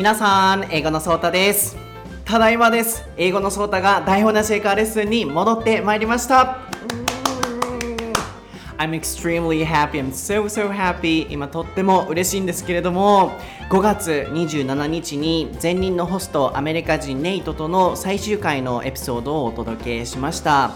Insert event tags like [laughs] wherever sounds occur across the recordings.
皆さん英語のソータですただいまです英語のソータが台本なし英会話レッスンに戻ってまいりました I'm extremely happy. I'm so so happy. 今とっても嬉しいんですけれども5月27日に前任のホストアメリカ人ネイトとの最終回のエピソードをお届けしました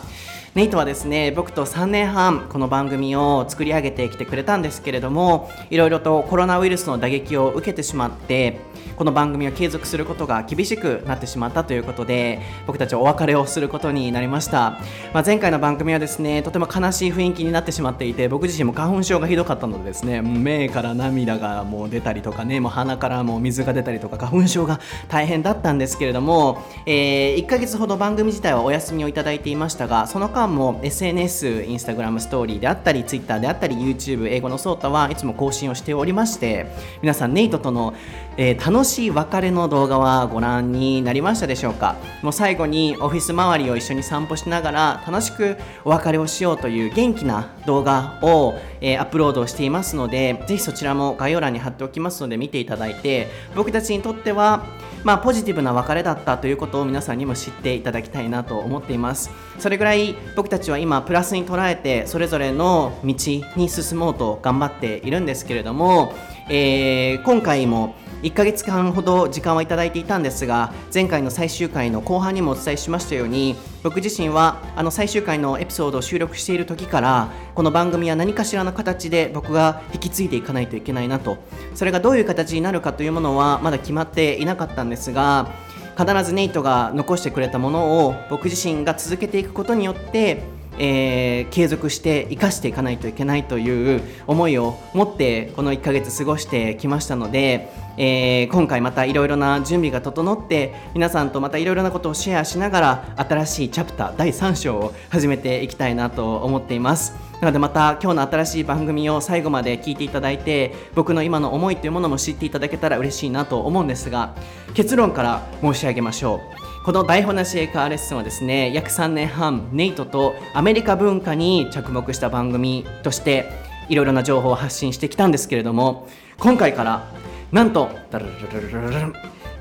ネイトはですね僕と3年半この番組を作り上げてきてくれたんですけれどもいろいろとコロナウイルスの打撃を受けてしまってこの番組を継続することが厳しくなってしまったということで僕たちはお別れをすることになりました、まあ、前回の番組はですねとても悲しい雰囲気になってしまっていて僕自身も花粉症がひどかったのでですね目から涙がもう出たりとかねもう鼻からもう水が出たりとか花粉症が大変だったんですけれども、えー、1ヶ月ほど番組自体はお休みをいただいていましたがその間も SNS、インスタグラムストーリーであったり Twitter であったり YouTube 英語のソータはいつも更新をしておりまして皆さんネイトとの、えー、楽しい別れの動画はご覧になりましたでしょうか？もう最後にオフィス周りを一緒に散歩しながら楽しくお別れをしようという元気な動画を、えー、アップロードしていますのでぜひそちらも概要欄に貼っておきますので見ていただいて僕たちにとってはまあ、ポジティブな別れだったということを皆さんにも知っていただきたいなと思っています。それぐらい僕たちは今プラスに捉えてそれぞれの道に進もうと頑張っているんですけれども、えー、今回も1ヶ月間ほど時間はいただいていたんですが前回の最終回の後半にもお伝えしましたように僕自身はあの最終回のエピソードを収録している時からこの番組は何かしらの形で僕が引き継いでいかないといけないなと。それがどういう形になるかというものはまだ決まっていなかったんですが必ずネイトが残してくれたものを僕自身が続けていくことによってえー、継続して生かしていかないといけないという思いを持ってこの1ヶ月過ごしてきましたので、えー、今回またいろいろな準備が整って皆さんとまたいろいろなことをシェアしながら新しいチャプター第3章を始めていきたいなと思っています。なのでまた今日の新しい番組を最後まで聞いていただいて僕の今の思いというものも知っていただけたら嬉しいなと思うんですが結論から申し上げましょう。この台本なし英会話レッスンはですね約3年半ネイトとアメリカ文化に着目した番組としていろいろな情報を発信してきたんですけれども今回からなんと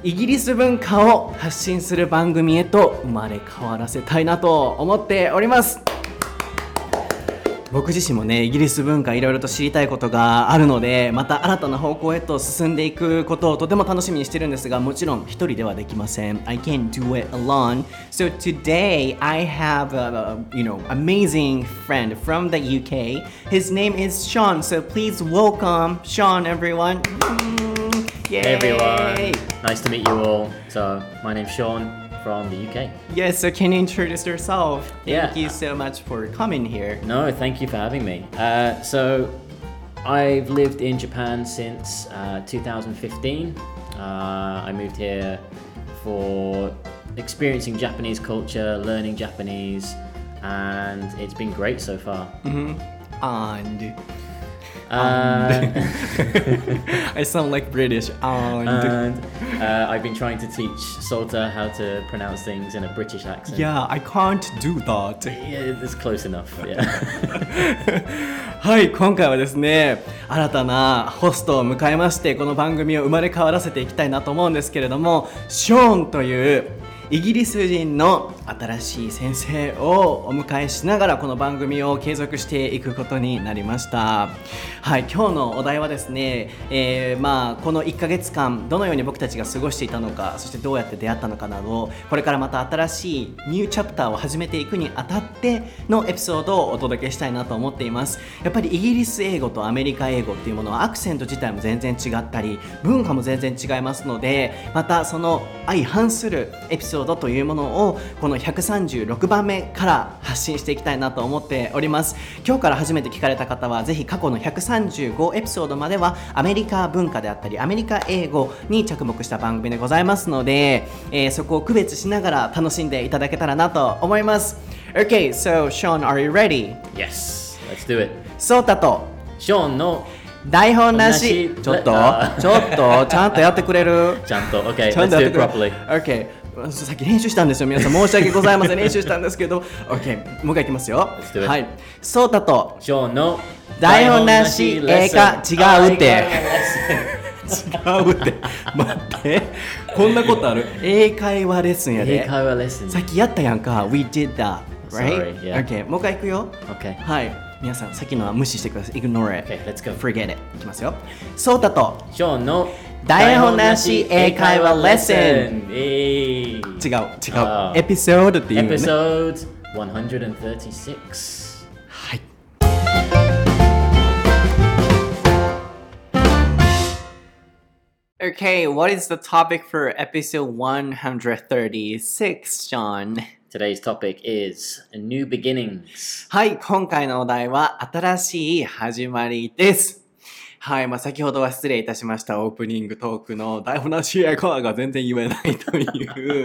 イギリス文化を発信する番組へと生まれ変わらせたいなと思っております。僕自身もねイギリス文化いろいろと知りたいことがあるのでまた新たな方向へと進んでいくことをとても楽しみにしてるんですがもちろん一人ではできません I can't do it alone so today I have a, you know amazing friend from the UK his name is Sean so please welcome Sean everyone Yay. Hey everyone nice to meet you all so my name's Sean from the UK. Yes, so can you introduce yourself? Thank yeah. you so much for coming here. No, thank you for having me. Uh, so, I've lived in Japan since uh, 2015. Uh, I moved here for experiencing Japanese culture, learning Japanese, and it's been great so far. Mm-hmm. And uh, I sound like British. And, and uh, I've been trying to teach Sota how to pronounce things in a British accent. Yeah, I can't do that. Yeah, it's close enough. Yeah. はい、今回はですね、新たなホストを迎えまして、この番組を生まれ変わらせていきたいなと思うんですけれども、ショーンというイギリス人の新しい先生をお迎えしながらこの番組を継続していくことになりました。はい今日のお題はですね、えー、まあこの1ヶ月間どのように僕たちが過ごしていたのかそしてどうやって出会ったのかなどこれからまた新しいニューチャプターを始めていくにあたってのエピソードをお届けしたいなと思っています。やっぱりイギリス英語とアメリカ英語っていうものはアクセント自体も全然違ったり文化も全然違いますのでまたその相反するエピソードというものをこの136番目から発信していきたいなと思っております。今日から初めて聞かれた方はぜひ過去の135エピソードまではアメリカ文化であったりアメリカ英語に着目した番組でございますので、えー、そこを区別しながら楽しんでいただけたらなと思います。Okay, so Sean, are you ready? Yes, let's do it. ソータと。ショーンの台本なし。ちょっと。[laughs] ちょっと。ちゃんとやってくれる。ちゃんと。OK, let's do it properly. OK さっき練習したんですよ。皆さん申し訳ございません。練習したんですけど。OK もう一回いきますよ。はい。ソータとショーンの台本なし映画違うって。違うって。[laughs] 待って。こんなことある？英会話レッスンや英で会話レッスン。さっきやったやんか。We did that right? Sorry, yeah. Okay もう一回いくよ。Okay. はい。皆さんさっきのは無視してください。Ignore it Okay, let's go. Forget it いきますよ。ソータとショーンの台本なし英会話レッスンえー違う違うあーエピソードっていうね Episode 136. はい Okay, what is the topic for episode 136, Sean? Today's topic is new beginnings. はい、今回のお題は新しい始まりです。 はい、まあ先ほどは失礼いたしましたオープニングトークの台本なしやコアが全然言えないとい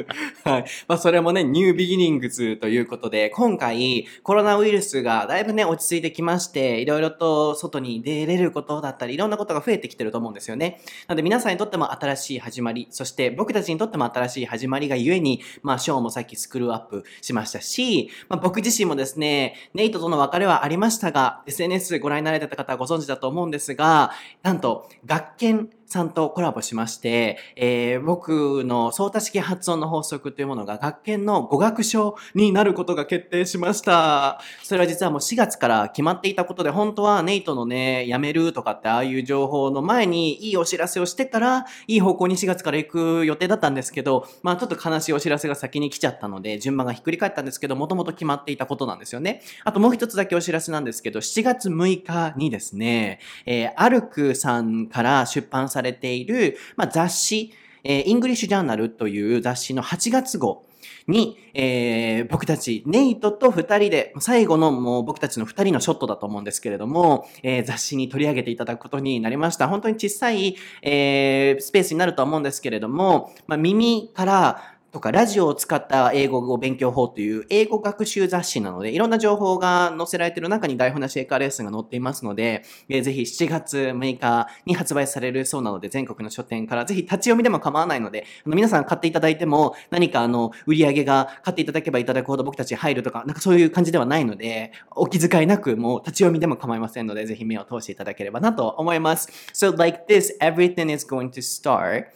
う、[laughs] はい、まあそれもね、ニュービギニングズということで、今回コロナウイルスがだいぶね、落ち着いてきまして、いろいろと外に出れることだったり、いろんなことが増えてきてると思うんですよね。なので皆さんにとっても新しい始まり、そして僕たちにとっても新しい始まりがゆえに、まあショーもさっきスクールアップしましたし、まあ僕自身もですね、ネイトとの別れはありましたが、SNS ご覧になられてた方はご存知だと思うんですが、なんと、学研さんとコラボしまして、えー僕の相対式発音の法則というものが学研の語学賞になることが決定しました。それは実はもう4月から決まっていたことで、本当はネイトのね、辞めるとかってああいう情報の前にいいお知らせをしてから、いい方向に4月から行く予定だったんですけど、まあちょっと悲しいお知らせが先に来ちゃったので、順番がひっくり返ったんですけど、もともと決まっていたことなんですよね。あともう一つだけお知らせなんですけど、7月6日にですね、えーアルクさんから出版されされている、まあ、雑誌、えーイングリッシュジャーナルという雑誌の8月号に、えー僕たち、ネイトと2人で、最後のもう僕たちの2人のショットだと思うんですけれども、えー雑誌に取り上げていただくことになりました。本当に小さい、えースペースになると思うんですけれども、まあ、耳から、とか、ラジオを使った英語を勉強法という英語学習雑誌なので、いろんな情報が載せられている中に台本なし英会話レッスンが載っていますので、えーぜひ7月6日に発売されるそうなので、全国の書店からぜひ立ち読みでも構わないので、あの皆さん買っていただいても、何かあの、売り上げが買っていただけばいただくほど僕たち入るとか、なんかそういう感じではないので、お気遣いなく、もう立ち読みでも構いませんので、ぜひ目を通していただければなと思います。So like this, everything is going to start.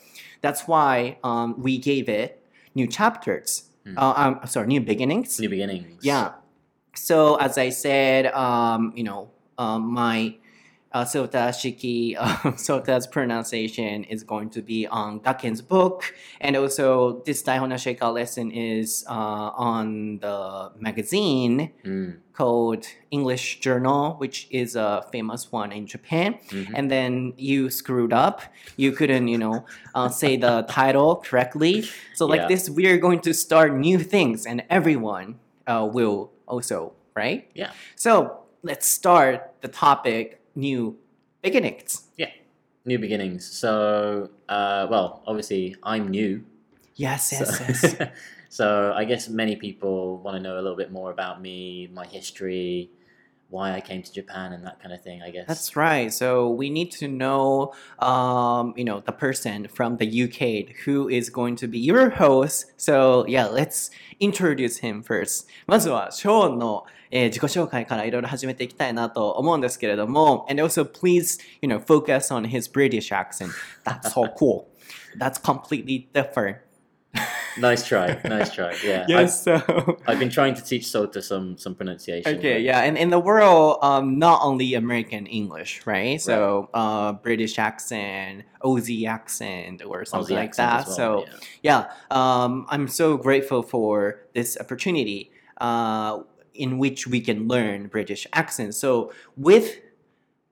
That's why um, we gave it new chapters. Uh, um, sorry, new beginnings. New beginnings. Yeah. So as I said, um, you know, um, my uh, Sota Shiki, [laughs] uh, Sota's pronunciation is going to be on Gakken's book, and also this Daihona Sheika lesson is uh, on the magazine Mm. called English Journal, which is a famous one in Japan. And then you screwed up. You couldn't, you know, uh, say the [laughs] title correctly. So like Yeah. this, we are going to start new things, and everyone uh, will also, right? Yeah. So let's start the topic: new beginnings. Yeah. New beginnings. So, uh, well, obviously, I'm new. Yes, So, yes, yes. [laughs] so I guess many people want to know a little bit more about me, my history, why I came to Japan, and that kind of thing. I guess. That's right. So we need to know, um, you know, the person from the UK who is going to be your host. So yeah, let's introduce him first. まずはショーンの、 えー自己紹介からいろいろ始めていきたいなと思うんですけれども、and also please, you know, focus on his British accent. That's so cool. That's completely different. nice try. [laughs] Nice try. Yeah. Yes. So. I've, [laughs] I've been trying to teach Sota some some pronunciation. Okay, but- yeah, and in the world, um, not only American English, right? So, uh, British accent, Aussie accent, or something Aussie like accent that. as well, so, yeah. yeah, um, I'm so grateful for this opportunity, uh, in which we can learn British accent. So, with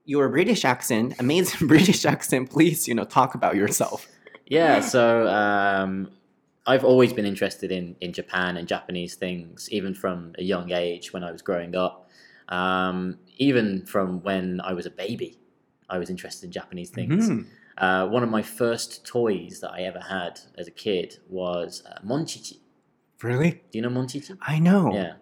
your British accent, amazing [laughs] British accent, please, you know, talk about yourself. Yeah, so um, I've always been interested in, in Japan and Japanese things, even from a young age when I was growing up. Um, even from when I was a baby, I was interested in Japanese things. Mhm. Uh, one of my first toys that I ever had as a kid was uh, Monchichi. Really? Do you know Monchichi? I know. Yeah.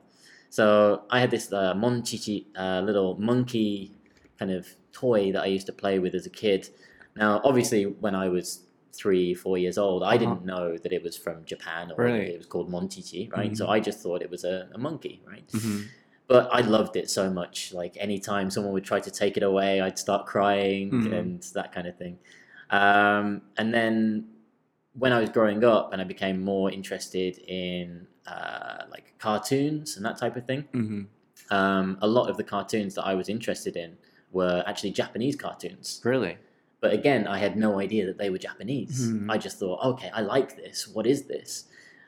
So I had this uh, Monchichi, uh, little monkey kind of toy that I used to play with as a kid. Now, obviously, when I was three, four years old, I Uh-huh. didn't know that it was from Japan or Really? it was called Monchichi, right? So Mhm. I just thought it was a, a monkey, right? Mhm. But I loved it so much. Like anytime someone would try to take it away, I'd start crying Mhm. and that kind of thing. Um, and then when I was growing up and I became more interested in uh, like cartoons and that type of thing, うん。um, a lot of the cartoons that I was interested in were actually Japanese cartoons. Really? But again, I had no idea that they were Japanese. Mhm. I just thought, okay, I like this. What is this?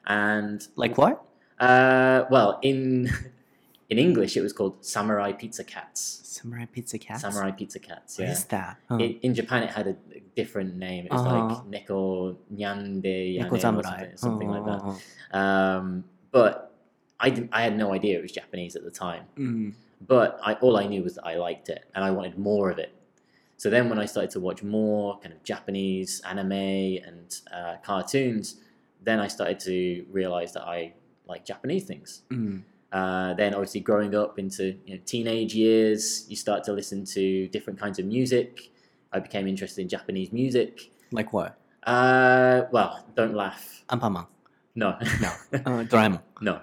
And Like what? uh, well, in [laughs] in English, it was called Samurai Pizza Cats. Samurai Pizza Cats. Samurai Pizza Cats. Yeah. What is that? It, in Japan, it had a different name. It was uh-huh. like Neko Nyande Neko Samurai, or something, something uh-huh. like that. Uh-huh. Um, but I didn't. I had no idea it was Japanese at the time. Mm. But I, all I knew was that I liked it and I wanted more of it. So then, when I started to watch more kind of Japanese anime and uh, cartoons, then I started to realize that I like Japanese things. Mm. Uh, then obviously growing up into you know, teenage years, you start to listen to different kinds of music. I became interested in Japanese music. Like what? Uh, well, don't laugh. Ampaman. No. No. [laughs] Uh, Doraemon. no.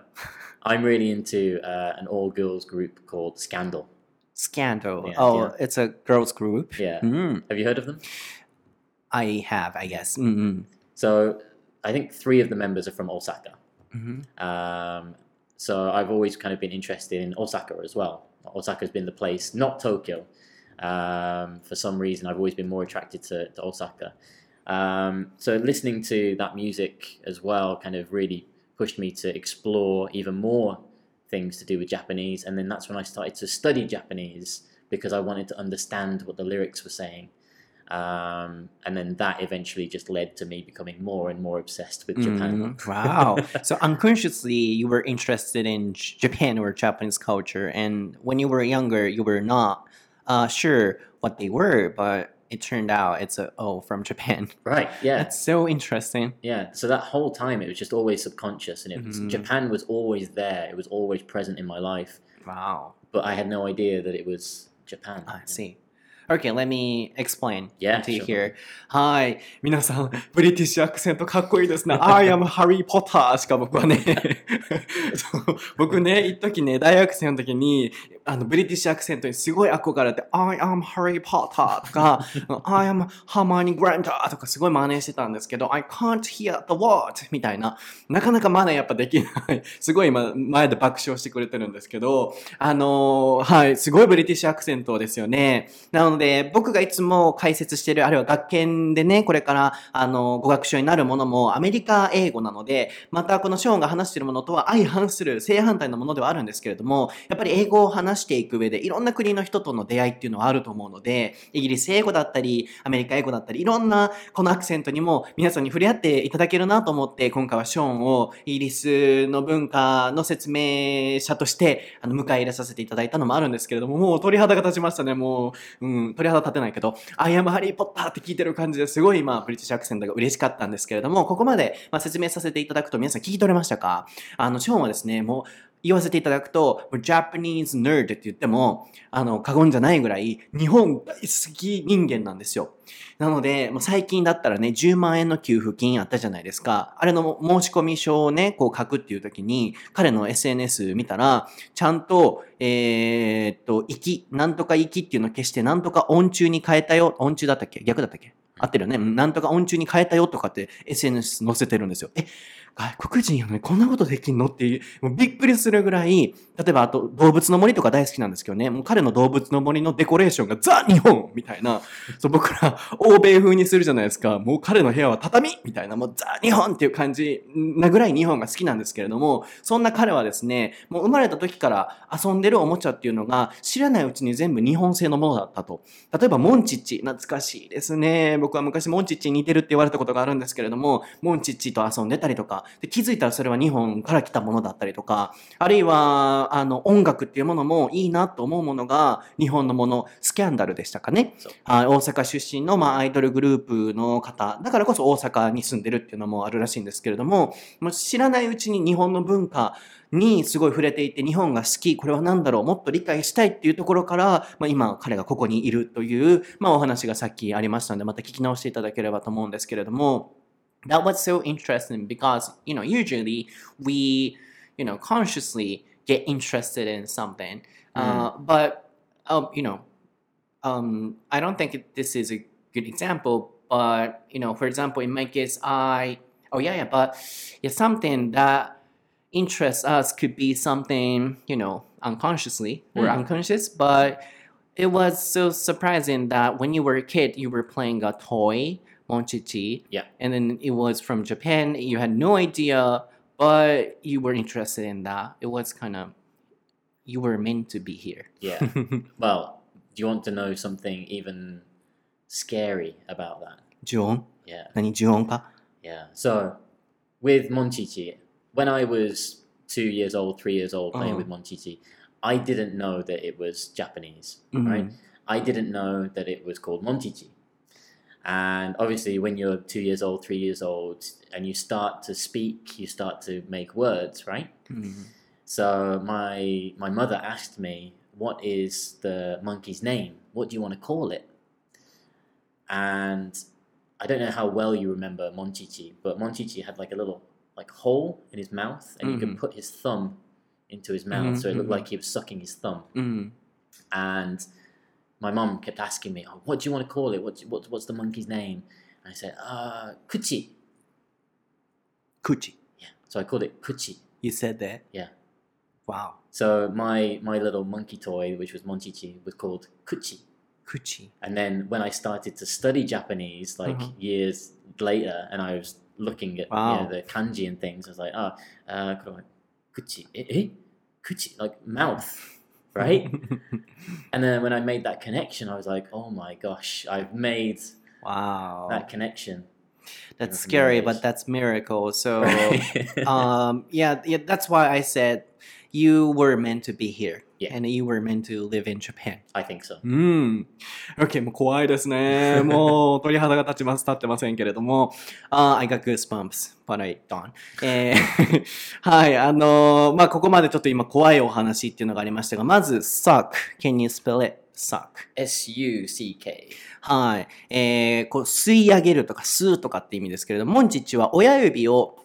I'm really into uh, an all girls group called Scandal. Scandal. Yeah, oh, yeah. it's a girls group. Yeah. Mm. Have you heard of them? I have, I guess. Mm -hmm. So I think three of the members are from Osaka. Mm -hmm. um, so I've always kind of been interested in Osaka as well. Osaka's been the place, not Tokyo. Um, for some reason, I've always been more attracted to, to Osaka. Um, so listening to that music as well kind of really pushed me to explore even more things to do with Japanese. And then that's when I started to study Japanese because I wanted to understand what the lyrics were saying. Um, and then that eventually just led to me becoming more and more obsessed with Japan. Mm, [laughs] wow. so unconsciously, you were interested in Japan or Japanese culture, and when you were younger, you were not uh, sure what they were, but it turned out it's a oh from Japan. [laughs] Right, yeah. That's so interesting. Yeah, so that whole time it was just always subconscious, and it was, Mhm. Japan was always there. It was always present in my life, Wow. but I had no idea that it was Japan. I see. Okay, let me explain Yeah, to here. はい。皆さん、ブリティッシュアクセントかっこいいですね。[laughs] I am Harry Potter しか僕はね、[laughs] 僕ね、一時ね、大学生の時に、あの、ブリティッシュアクセントにすごい憧れて、I am Harry Potter とか、I am Hermione Granger とかすごい真似してたんですけど、I can't hear the word みたいな、なかなかまだやっぱできない。[laughs] すごい今、前で爆笑してくれてるんですけど、あのーはい、すごいブリティッシュアクセントですよね。なのので、僕がいつも解説してる、あるいは学研でね、これから、あの、語学書になるものもアメリカ英語なので、またこのショーンが話してるものとは相反する、正反対のものではあるんですけれども、やっぱり英語を話していく上で、いろんな国の人との出会いっていうのはあると思うので、イギリス英語だったり、アメリカ英語だったり、いろんなこのアクセントにも皆さんに触れ合っていただけるなと思って、今回はショーンをイギリスの文化の説明者として、あの、迎え入れさせていただいたのもあるんですけれども、もう鳥肌が立ちましたね。もう、うん、鳥肌立てないけど、I am Harry Potter って聞いてる感じですごいまあ、ブリティッシュアクセントが嬉しかったんですけれども、ここまで、まあ、説明させていただくと皆さん聞き取れましたか？あの、ショーンはですね、もう、言わせていただくと、Japanese nerd って言っても、あの、過言じゃないぐらい、日本大好き人間なんですよ。なので、もう最近だったらね、10万円の給付金あったじゃないですか。あれの申し込み書をね、こう書くっていう時に、彼の SNS 見たら、ちゃんと、えーっと、行き、なんとか行きっていうのを消して、なんとか音中に変えたよ。音中だったっけ？逆だったっけ？合ってるよね。なんとか音中に変えたよとかって SNS 載せてるんですよ。え、外国人やのにこんなことできんの？っていう、もうびっくりするぐらい、例えばあと動物の森とか大好きなんですけどね、もう彼の動物の森のデコレーションがザ・日本みたいな、そう僕ら欧米風にするじゃないですか。もう彼の部屋は畳？みたいな、もうザ・日本っていう感じなぐらい日本が好きなんですけれども、そんな彼はですね、もう生まれた時から遊んでるおもちゃっていうのが知らないうちに全部日本製のものだったと。例えばモンチッチ、懐かしいですね。僕は昔モンチッチに似てるって言われたことがあるんですけれども、モンチッチと遊んでたりとか、で気づいたらそれは日本から来たものだったりとか、あるいは、あの、音楽っていうものもいいなと思うものが日本のもの、スキャンダルでしたかね。そうはい大阪出身の、まあ、アイドルグループの方、だからこそ大阪に住んでるっていうのもあるらしいんですけれども、もう知らないうちに日本の文化にすごい触れていて、日本が好き、これは何だろう、もっと理解したいっていうところから、まあ、今彼がここにいるという、まあ、お話がさっきありましたので、また聞き直していただければと思うんですけれども、That was so interesting because, you know, usually we, you know, consciously get interested in something. Uh, but, um, you know, um, I don't think it, this is a good example, but you know, for example, in my case, I oh yeah, yeah, but yeah, something that interests us could be something you know unconsciously or Mm. unconscious, but it was so surprising that when you were a kid, you were playing a toy, Monchichi. Yeah. And then it was from Japan. You had no idea, but you were interested in that. It was kind of, you were meant to be here. Yeah. [laughs] well, do you want to know something even scary about that? Jion? Yeah. Nani Jion pa? Yeah. So, with Monchichi, when I was two years old, three years old, playing oh. with Monchichi, I didn't know that it was Japanese, mm-hmm. right? I didn't know that it was called Monchichi. And obviously, when you're two years old, three years old, and you start to speak, you start to make words, right? Mm-hmm. So my my mother asked me, "What is the monkey's name? What do you want to call it?" And I don't know how well you remember Monchichi, but Monchichi had like a little like hole in his mouth, and mm-hmm. you could mm-hmm. put his thumb into his mouth, mm-hmm. so it looked mm-hmm. like he was sucking his thumb. Mm-hmm. And my mom kept asking me, "Oh, what do you want to call it? What, what what's the monkey's name?" And I said, "Uh, Kuchi." 口。Yeah, so I called it Kuchi. You said that? Yeah. Wow. So my my little monkey toy, which was Monchichi, was called Kuchi. Kuchi. And then when I started to study Japanese, like Uh-huh. years later, and I was looking at you know, the kanji and things, I was like, oh, uh, kuchi, eh, eh? kuchi, like mouth, right? [laughs] and then when I made that connection, I was like, oh my gosh, I've made wow. that connection. That's scary, but that's miracle. So, [laughs] um, yeah, yeah, that's why I said you were meant to be here. Yeah. And you were meant to live in Japan. I think so. うん。OK, もう怖いですね。[laughs] もう鳥肌が立ちます。立ってませんけれども。Uh, I got goosebumps, but I don't. えーはい、あのーまあ、ここまでちょっと今怖いお話っていうのがありましたが、まず suck. Can you spell it? suck. S U C K. はい。えー、こう、吸い上げるとか吸うとかって意味ですけれども、モンチッチは親指を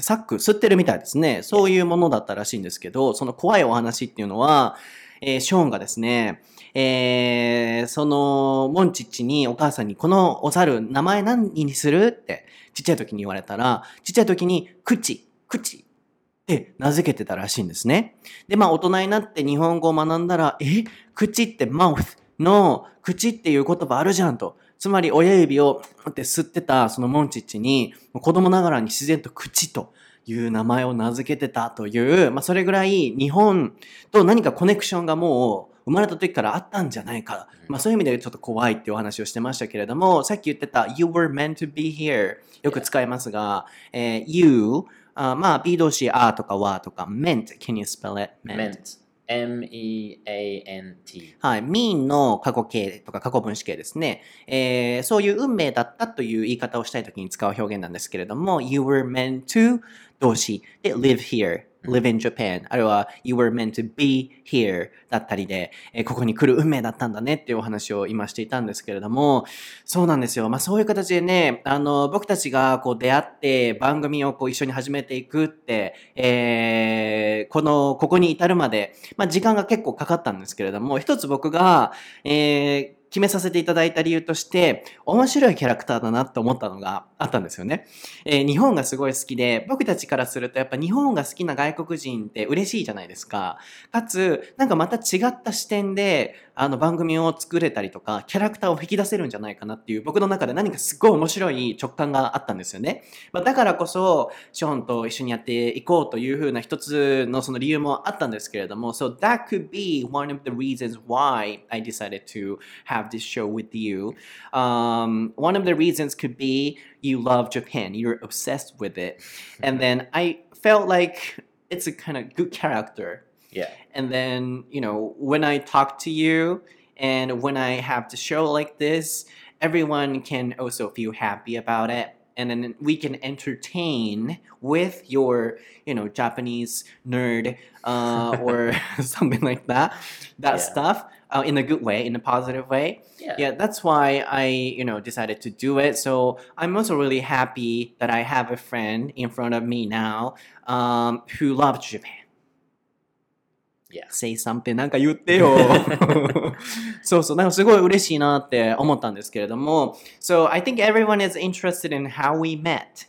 サック吸ってるみたいですね。そういうものだったらしいんですけど、その怖いお話っていうのは、えーショーンがですね、えー、その、モンチッチにお母さんにこのお猿名前何にするってちっちゃい時に言われたら、ちっちゃい時に、クチ、クチって名付けてたらしいんですね。で、まあ大人になって日本語を学んだら、え口って mouth の口っていう言葉あるじゃんと。つまり親指をって吸ってたそのモンチッチに子供ながらに自然と口という名前を名付けてたという、まあそれぐらい日本と何かコネクションがもう生まれた時からあったんじゃないか。まあそういう意味でちょっと怖いっていうお話をしてましたけれども、さっき言ってた You were meant to be here よく使いますが、えー You あまあ B 動詞 are とか were とか meant can you spell it? Meant. M E A N T. はい。mean の過去形とか過去分詞形ですね。えーそういう運命だったという言い方をしたいときに使う表現なんですけれども、you were meant to 動詞。で live here, live in Japan、あるいは you were meant to be here だったりで、えーここに来る運命だったんだねっていうお話を今していたんですけれども、そうなんですよ。まあそういう形でね、あの、僕たちがこう出会って番組をこう一緒に始めていくって、えーこの、ここに至るまで、まあ時間が結構かかったんですけれども、一つ僕が、えー決めさせていただいた理由として、面白いキャラクターだなと思ったのがあったんですよね。えー日本がすごい好きで、僕たちからするとやっぱ日本が好きな外国人って嬉しいじゃないですか。かつ、なんかまた違った視点で、あの番組を作れたりとか、キャラクターを引き出せるんじゃないかなっていう、僕の中で何かすごい面白い直感があったんですよね。まあ、だからこそ、ショーンと一緒にやっていこうというふうな一つのその理由もあったんですけれども、so that could be one of the reasons why I decided to have this show with you. Um, one of the reasons could be you love Japan, you're obsessed with it. And then I felt like it's a kind of good character. Yeah. And then, you know, when I talk to you and when I have the show like this, everyone can also feel happy about it. And then we can entertain with your, you know, Japanese nerd uh, or [laughs] [laughs] something like that. That Yeah. stuff uh, in a good way, in a positive way. Yeah. Yeah, that's why I, you know, decided to do it. So I'm also really happy that I have a friend in front of me now um, who loves Japan. Yeah. say something なんか言ってよ。[laughs] そうそう、なんかすごい嬉しいなって思ったんですけれども。So I think everyone is interested in how we met.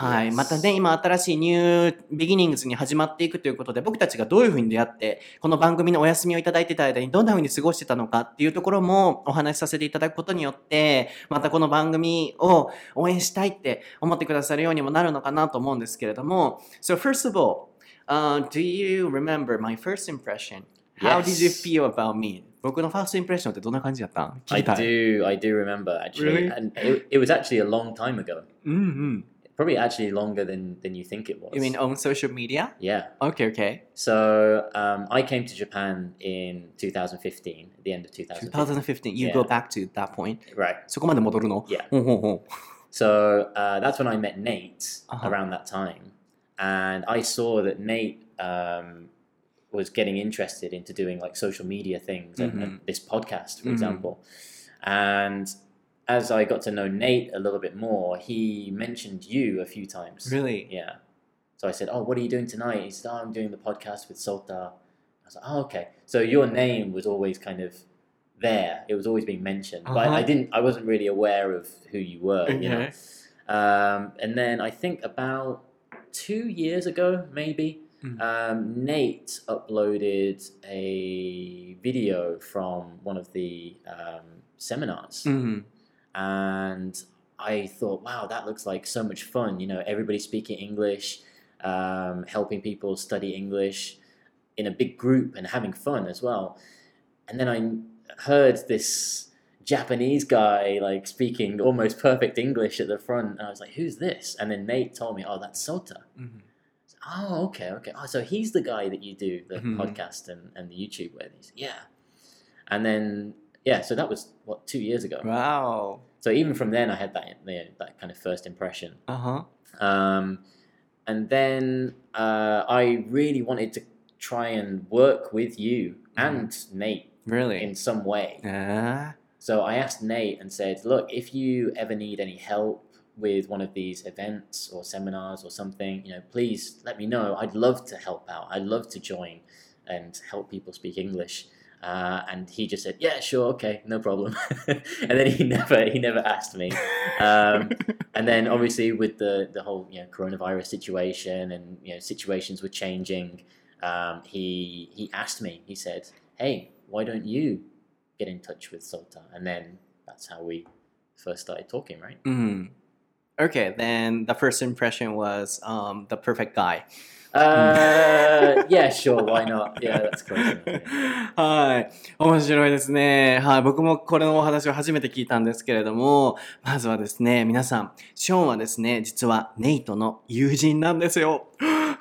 はい。またね、今新しいニュービギニングスに始まっていくということで、僕たちがどういうふうに出会って、この番組のお休みをいただいてた間にどんなふうに過ごしてたのかっていうところもお話しさせていただくことによって、またこの番組を応援したいって思ってくださるようにもなるのかなと思うんですけれども。So first of all, uh, do you remember my first impression? How did you Yes. feel about me? 僕のファーストインプレッションってどんな感じだったん聞 I きたい。 do, I do remember actually, Really? and it, it was actually a long time ago. うんうん。 Probably actually longer than than you think it was. You mean on social media? Yeah. Okay, okay. So um, I came to Japan in 2015, at the end of 2015. 2015. You Yeah. go back to that point. Right. そこまで戻るの Yeah. [laughs] ほうほうほ So uh, that's when I met Nate Uh-huh. around that time, and I saw that Nate um, was getting interested into doing like social media things and, and this podcast, for Mhm. example. And as I got to know Nate a little bit more, he mentioned you a few times. Really? Yeah. So I said, "Oh, what are you doing tonight?" He said, "Oh, I'm doing the podcast with Solta." I was like, "Oh, okay." So your name was always kind of there. It was always being mentioned, but Uh-huh. I didn't. I wasn't really aware of who you were. You know. Okay. Um, and then I think about two years ago, maybe, Mm. um, Nate uploaded a video from one of the um, seminars, うん。and I thought, wow, that looks like so much fun. You know, everybody speaking English, um, helping people study English in a big group and having fun as well. And then I heard this Japanese guy like speaking almost perfect English at the front, and I was like, "Who's this?" And then Nate told me, "Oh, that's Sota." Mm-hmm. Oh, okay, okay. Oh, so he's the guy that you do the mm-hmm. podcast and, and the YouTube with. He's yeah, and then yeah, so that was what two years ago. Wow. So even from then, I had that you know, that kind of first impression. Uh huh. Um, and then uh, I really wanted to try and work with you mm. and Nate really in some way. Uh. So I asked Nate and said, "Look, if you ever need any help with one of these events or seminars or something, you know, please let me know. I'd love to help out. I'd love to join and help people speak English." Uh, and he just said, "Yeah, sure, okay, no problem." [laughs] and then he never he never asked me. Um, and then obviously with the the whole you know coronavirus situation and you know situations were changing, um, he he asked me. He said, "Hey, why don't you get in touch with Solta?" And then that's how we first started talking, right? うん。Okay, then the first impression was um, the perfect guy. Uh, yeah, sure, why not? Yeah, that's close enough. はい。面白いですね。はい。僕もこれのお話を初めて聞いたんですけれども、まずはですね、皆さん、ショーンはですね、実はネイトの友人なんですよ。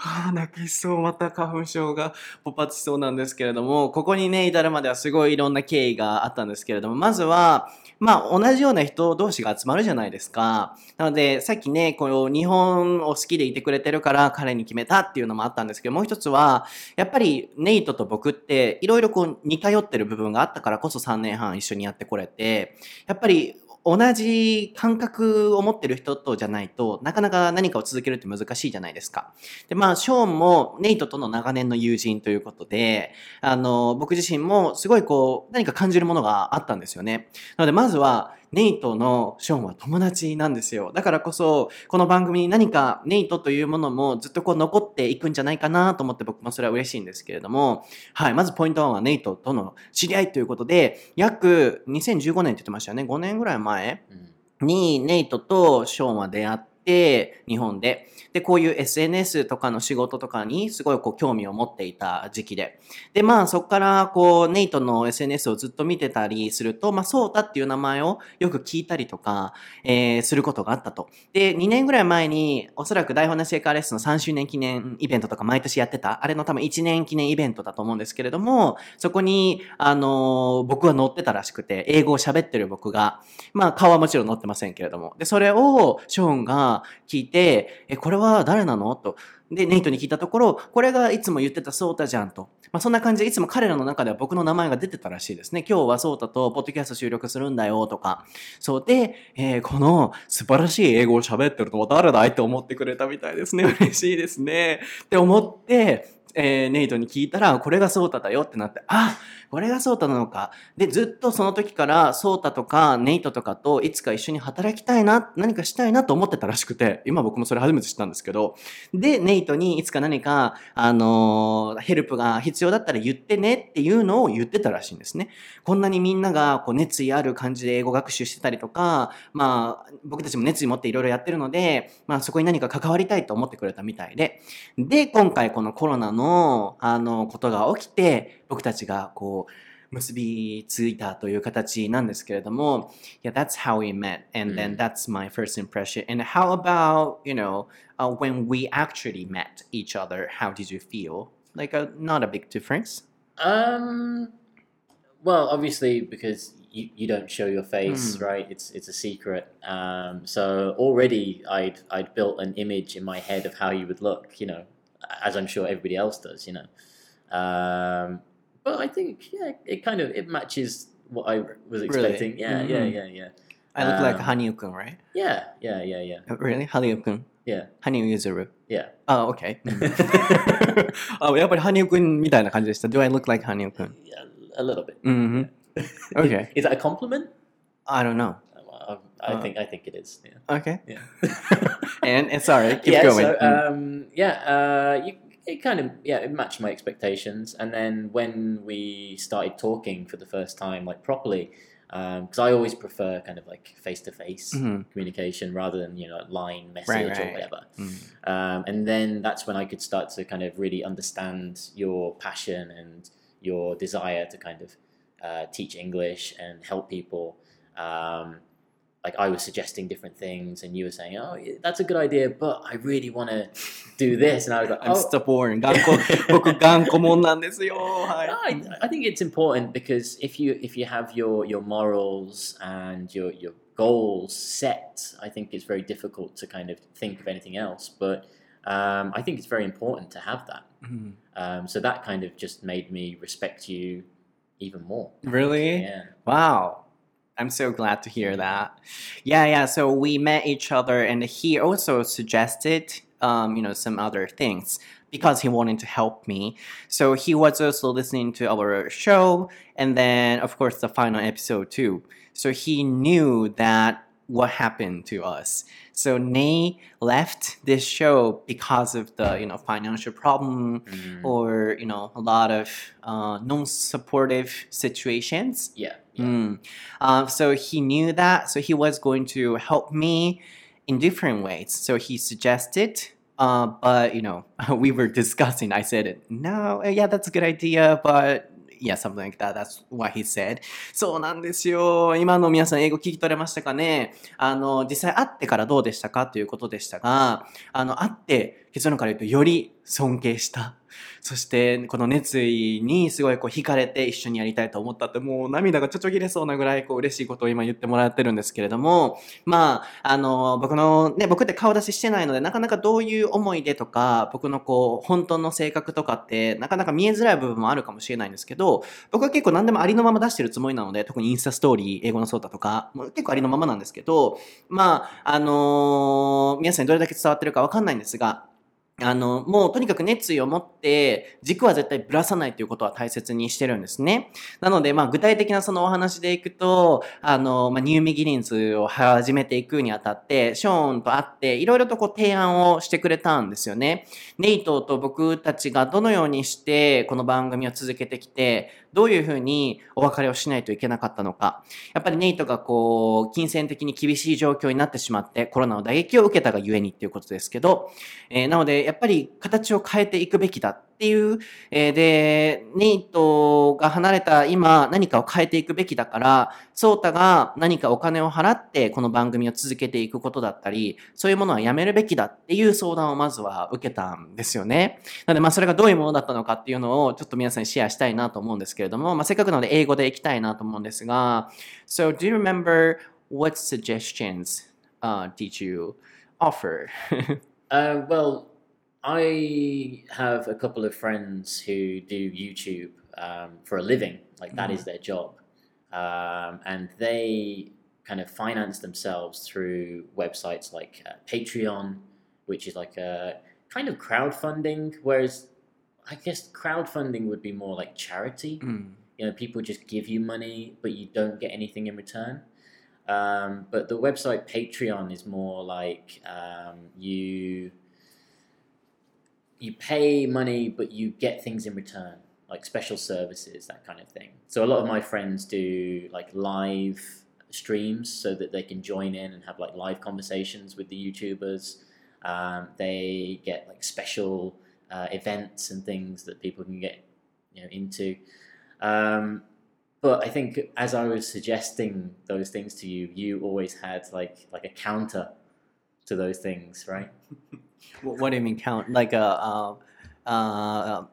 はあ、泣きそう。また花粉症が勃発しそうなんですけれども、ここにね、至るまではすごいいろんな経緯があったんですけれども、まずは、まあ、同じような人同士が集まるじゃないですか。なので、さっきね、こう、日本を好きでいてくれてるから彼に決めたっていうのもあったんですけど、もう一つは、やっぱりネイトと僕っていろいろこう似通ってる部分があったからこそ3年半一緒にやってこれて、やっぱり同じ感覚を持ってる人とじゃないとなかなか何かを続けるって難しいじゃないですか。で、まあ、ショーンもネイトとの長年の友人ということで、あの、僕自身もすごいこう何か感じるものがあったんですよね。なので、まずは、ネイトのショーンは友達なんですよ。だからこそ、この番組に何かネイトというものもずっとこう残っていくんじゃないかなと思って僕もそれは嬉しいんですけれども、はい、まずポイント1はネイトとの知り合いということで、約2015年って言ってましたよね。5年ぐらい前 Mm. にネイトとショーンは出会って、日本で。で、こういう SNS とかの仕事とかにすごいこう興味を持っていた時期で。で、まあそこからこうネイトの SNS をずっと見てたりすると、まあソータっていう名前をよく聞いたりとか、えーすることがあったと。で、2年ぐらい前におそらく台本なしエカーレッスンの3周年記念イベントとか毎年やってた、あれの多分1年記念イベントだと思うんですけれども、そこに、あのー僕は乗ってたらしくて、英語を喋ってる僕が、まあ顔はもちろん乗ってませんけれども。で、それをショーンが聞いて、え、これは誰なの？と。で、ネイトに聞いたところ、これがいつも言ってたソータじゃんと。まあそんな感じでいつも彼らの中では僕の名前が出てたらしいですね。今日はソータとポッドキャスト収録するんだよとか。そうで、えーこの素晴らしい英語を喋ってるのは誰だいって思ってくれたみたいですね。[laughs] 嬉しいですね。って思って、えーネイトに聞いたら、これがソータだよってなって、あこれがソータなのか。で、ずっとその時から、ソータとかネイトとかといつか一緒に働きたいな、何かしたいなと思ってたらしくて、今僕もそれ初めて知ったんですけど、で、ネイトにいつか何か、あのーヘルプが必要だったら言ってねっていうのを言ってたらしいんですね。こんなにみんながこう熱意ある感じで英語学習してたりとか、まあ、僕たちも熱意持っていろいろやってるので、まあそこに何か関わりたいと思ってくれたみたいで、で、今回このコロナの、あの、ことが起きて、僕たちがこう、結びついたという形なんですけれども、yeah, that's how we met, and then that's my first impression. And how about, you know, uh, when we actually met each other, how did you feel? Like, a, not a big difference? Um, well, obviously because you, you don't show your face, right? It's it's a secret. Um, so already I'd I'd built an image in my head of how you would look, you know, as I'm sure everybody else does, you know. Um, but I think yeah, it kind of it matches what I was expecting. Yeah, yeah, Mhm. yeah, yeah, I look like Um, Hanyu-kun, right? yeah, yeah, yeah, yeah, Uh, Really? Hanyu-kun? yeah, Hanyu Yuzuru? yeah. あ、OK [laughs] あ、やっぱり羽生くんみたいな感じでした。Do I look like 羽生くん yeah a little bit. うん Okay. [laughs] Is that a compliment? I don't know. Well, I, I Uh, think I think it is. Yeah. Okay. Yeah. [laughs] And, and sorry, keep yeah, going. So, Mm. um, yeah, uh, you, it kind of yeah, it matched my expectations. And then when we started talking for the first time, like properly, because I always prefer kind of like face to face communication rather than you know line message Right, or whatever. Mm. Um, and then that's when I could start to kind of really understand your passion and your desire to kind of uh, teach English and help people. Um, like I was suggesting different things, and you were saying, "Oh, yeah, that's a good idea," but I really want to do this, [laughs] and I was like, I'm "Oh." stubborn. 頑[laughs] 固、僕頑固者なんですよ。 No, は I, I think it's important because if you if you have your your morals and your your goals set, I think it's very difficult to kind of think of anything else. But um, I think it's very important to have that. い。うん Um, so that kind of just made me respect you even more. Really? Yeah. Wow. I'm so glad to hear that. Yeah, yeah. So we met each other, and he also suggested, um, you know, some other things because he wanted to help me. So he was also listening to our show, and then, of course, the final episode too. So he knew that what happened to us. So Nay left this show because of the, you know, financial problem Mm, or you know a lot of uh, non-supportive situations. yeah. Yeah. Mm. Uh, so he knew that, so he was going to help me in different ways. So he suggested, uh, but you know, we were discussing. I said, no, yeah, that's a good idea, but yeah, something like that. That's what he said. そうなんですよ。今の皆さん英語聞き取れましたかねあの、実際会ってからどうでしたかということでしたが、あの、会って結論から言うとより尊敬した。そして、この熱意にすごいこう惹かれて一緒にやりたいと思ったって、もう涙がちょちょぎれそうなぐらいこう嬉しいことを今言ってもらってるんですけれども、まあ、あの、僕の、ね、僕って顔出ししてないので、なかなかどういう思い出とか、僕のこう、本当の性格とかって、なかなか見えづらい部分もあるかもしれないんですけど、僕は結構何でもありのまま出してるつもりなので、特にインスタストーリー、英語のソータとか、もう結構ありのままなんですけど、まあ、あの皆さんにどれだけ伝わってるかわかんないんですが、あの、もうとにかく熱意を持って、軸は絶対ぶらさないということは大切にしてるんですね。なので、まあ、具体的なそのお話でいくと、あの、まあ、ニューミギリンズを始めていくにあたって、ショーンと会って、いろいろとこう提案をしてくれたんですよね。ネイトと僕たちがどのようにして、この番組を続けてきて、どういうふうにお別れをしないといけなかったのか。やっぱりネイトがこう、金銭的に厳しい状況になってしまって、コロナの打撃を受けたがゆえにっていうことですけど、えーなので、やっぱり形を変えていくべきだっていう、えーで、ネイトが離れた今、何かを変えていくべきだから、ソータが何かお金を払ってこの番組を続けていくことだったり、そういうものはやめるべきだっていう相談をまずは受けたんですよね。なので、まあ、それがどういうものだったのかっていうのを、ちょっと皆さんにシェアしたいなと思うんですけれども、まあ、せっかくなので英語でいきたいなと思うんですが、So, do you remember what suggestions、uh, did you offer? [laughs] Uh, well, I have a couple of friends who do YouTube um, for a living, like that is their job, um, and they kind of finance themselves through websites like uh, Patreon, which is like a kind of crowdfunding. Whereas I guess crowdfunding would be more like charity. うん。You know, people just give you money, but you don't get anything in return. Um, but the website Patreon is more like um, you you pay money, but you get things in return, like special services, that kind of thing. So a lot of my friends do like live streams so that they can join in and have like live conversations with the YouTubers. Um, they get like special uh, events and things that people can get you know into. Um, but I think as I was suggesting those things to you, you always had like like a counter to those things, right? [laughs] What, what do you mean count? Like a, uh, uh,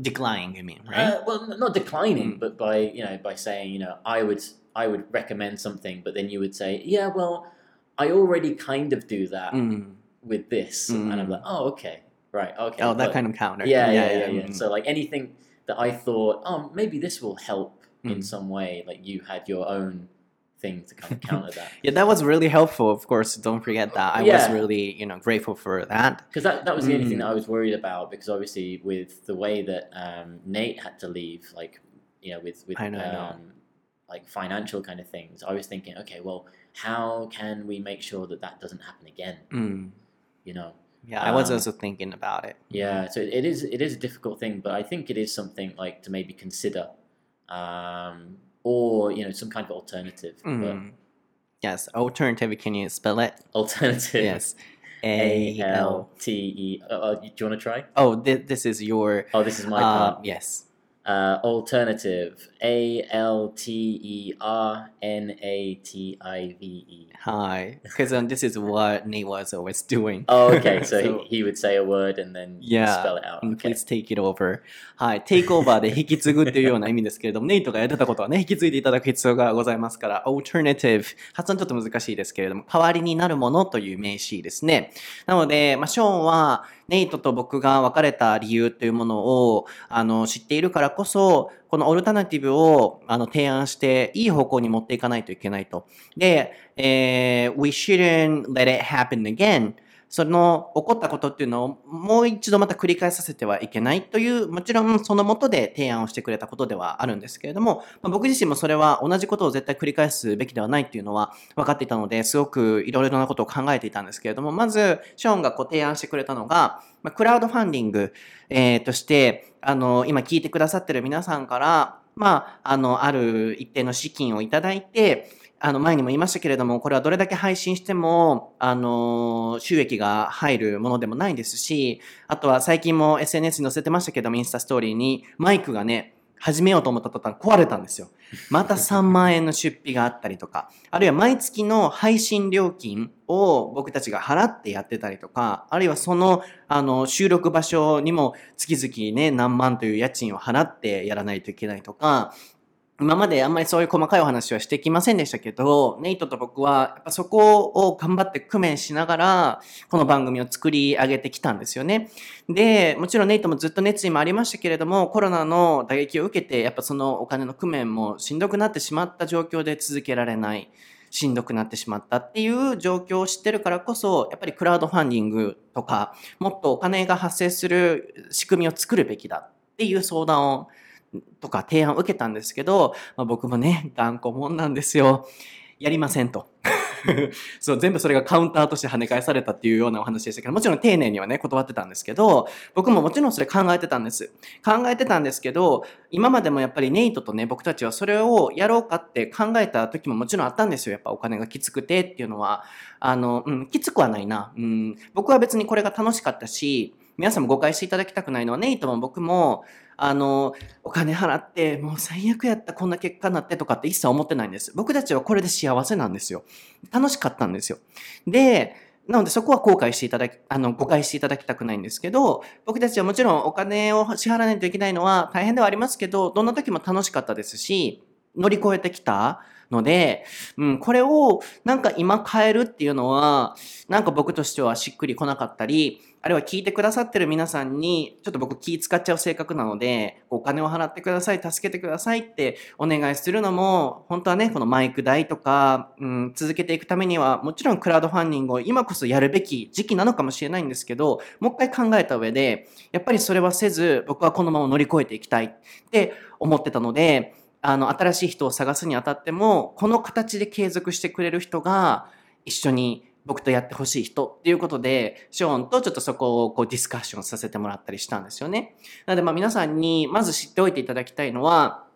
decline, you mean, right? Uh, well, not declining, Mm. but by you know by saying you know I would I would recommend something, but then you would say yeah, well, I already kind of do that うん。with this, Mm. and I'm like oh okay, right, okay. Oh, that but- kind of counter. yeah, yeah, yeah, yeah. mm. So like anything that I thought, oh, maybe this will help in Mm. some way. Like you had your own thing to kind of [laughs] counter that. Yeah, that was really helpful. Of course, don't forget that. I was really, you know, grateful for that. Because that, that was the only thing Mm. that I was worried about. Because obviously, with the way that um, Nate had to leave, like you know, with with know, um, like financial kind of things, I was thinking, okay, well, how can we make sure that that doesn't happen again? うん。You know, Yeah, I was Um, also thinking about it. yeah. So it is it is a difficult thing, but I think it is something like to maybe consider, um, or you know, some kind of alternative. ん。Yes, alternative, can you spell it? alternative. Yes. [laughs] A L T E. Uh, uh, do you want to try? Oh, thi- this is your. Oh, this is my Uh, part. yes. Uh, alternative. A L T E R N A T I V E. Hi. Because um, this is what Nate was always doing. Oh, okay. So, he, he would say a word and then Yeah. spell it out. Mm, Okay. Please take it over. はい。take over で引き継ぐっていうような意味ですけれども、ネイトがやってたことはね、引き継いでいただく必要がございますから、alternative。発音ちょっと難しいですけれども、代わりになるものという名詞ですね。なので、まあ、ショーンは、ネイトと僕が別れた理由というものを、あの、知っているからこそ、このオルタナティブを、あの、提案して、いい方向に持っていかないといけないと。で、えー we shouldn't let it happen again. その起こったことっていうのをもう一度また繰り返させてはいけないという、もちろんそのもとで提案をしてくれたことではあるんですけれども、まあ僕自身もそれは同じことを絶対繰り返すべきではないっていうのは分かっていたので、すごくいろいろなことを考えていたんですけれども、まず、ショーンがこう提案してくれたのが、まあクラウドファンディング、えーとして、あの、今聞いてくださってる皆さんから、まあ、あの、ある一定の資金をいただいて、あの、前にも言いましたけれども、これはどれだけ配信しても、あの、収益が入るものでもないですし、あとは最近も SNS に載せてましたけども、インスタストーリーに、マイクがね、始めようと思った途端壊れたんですよ。また3万円の出費があったりとか、あるいは毎月の配信料金を僕たちが払ってやってたりとか、あるいはその、あの、収録場所にも月々ね、何万という家賃を払ってやらないといけないとか、今まであんまりそういう細かいお話はしてきませんでしたけど、ネイトと僕はやっぱそこを頑張って工面しながら、この番組を作り上げてきたんですよね。で、もちろんネイトもずっと熱意もありましたけれども、コロナの打撃を受けて、やっぱそのお金の工面もしんどくなってしまった状況で続けられない。しんどくなってしまったっていう状況を知ってるからこそ、やっぱりクラウドファンディングとか、もっとお金が発生する仕組みを作るべきだっていう相談をとか提案を受けたんですけど、まあ、僕もね、頑固もんなんですよ。やりませんと。[laughs] そう、全部それがカウンターとして跳ね返されたっていうようなお話でしたけど、もちろん丁寧にはね、断ってたんですけど、僕ももちろんそれ考えてたんです。考えてたんですけど、今までもやっぱりネイトとね、僕たちはそれをやろうかって考えた時ももちろんあったんですよ。やっぱお金がきつくてっていうのは。あの、うん、きつくはないな。うん、僕は別にこれが楽しかったし、皆さんも誤解していただきたくないのは、ネイトも僕も、あの、お金払って、もう最悪やった、こんな結果になってとかって一切思ってないんです。僕たちはこれで幸せなんですよ。楽しかったんですよ。で、なのでそこは後悔していただき、あの、誤解していただきたくないんですけど、僕たちはもちろんお金を支払わないといけないのは大変ではありますけど、どんな時も楽しかったですし、乗り越えてきた、ので、うん、これをなんか今変えるっていうのは、なんか僕としてはしっくりこなかったり、あるいは聞いてくださってる皆さんに、ちょっと僕気使っちゃう性格なので、お金を払ってください、助けてくださいってお願いするのも、本当はね、このマイク代とか、うん、続けていくためには、もちろんクラウドファンディングを今こそやるべき時期なのかもしれないんですけど、もう一回考えた上で、やっぱりそれはせず、僕はこのまま乗り越えていきたいって思ってたので、あの、新しい人を探すにあたっても、この形で継続してくれる人が一緒に僕とやってほしい人っていうことで、ショーンとちょっとそこをこうディスカッションさせてもらったりしたんですよね。なのでまあ皆さんにまず知っておいていただきたいのは、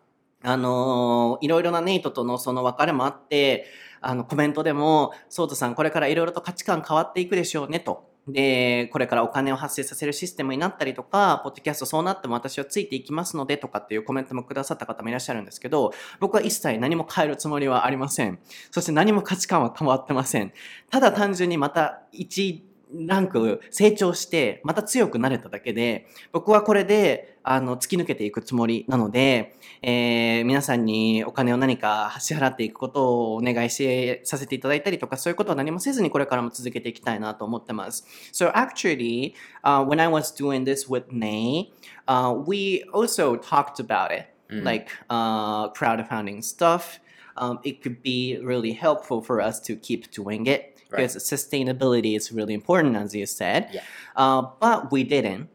あのーいろいろなネイトとのその別れもあって、あのコメントでも、ソートさんこれからいろいろと価値観変わっていくでしょうねと。で、これからお金を発生させるシステムになったりとか、ポッドキャストそうなっても私はついていきますのでとかっていうコメントもくださった方もいらっしゃるんですけど、僕は一切何も変えるつもりはありません。そして何も価値観は変わってません。ただ単純にまた一ランク成長して、また強くなれただけで、僕はこれで、あの、突き抜けていくつもりなので、えー皆さんにお金を何か支払っていくことをお願いしてさせていただいたりとか、そういうことは何もせずにこれからも続けていきたいなと思ってます。So actually, uh, when I was doing this with Nay, uh, we also talked about it, like uh, crowdfunding stuff. Um, it could be really helpful for us to keep doing it Right. because sustainability is really important, as you said. Yeah. Uh, but we didn't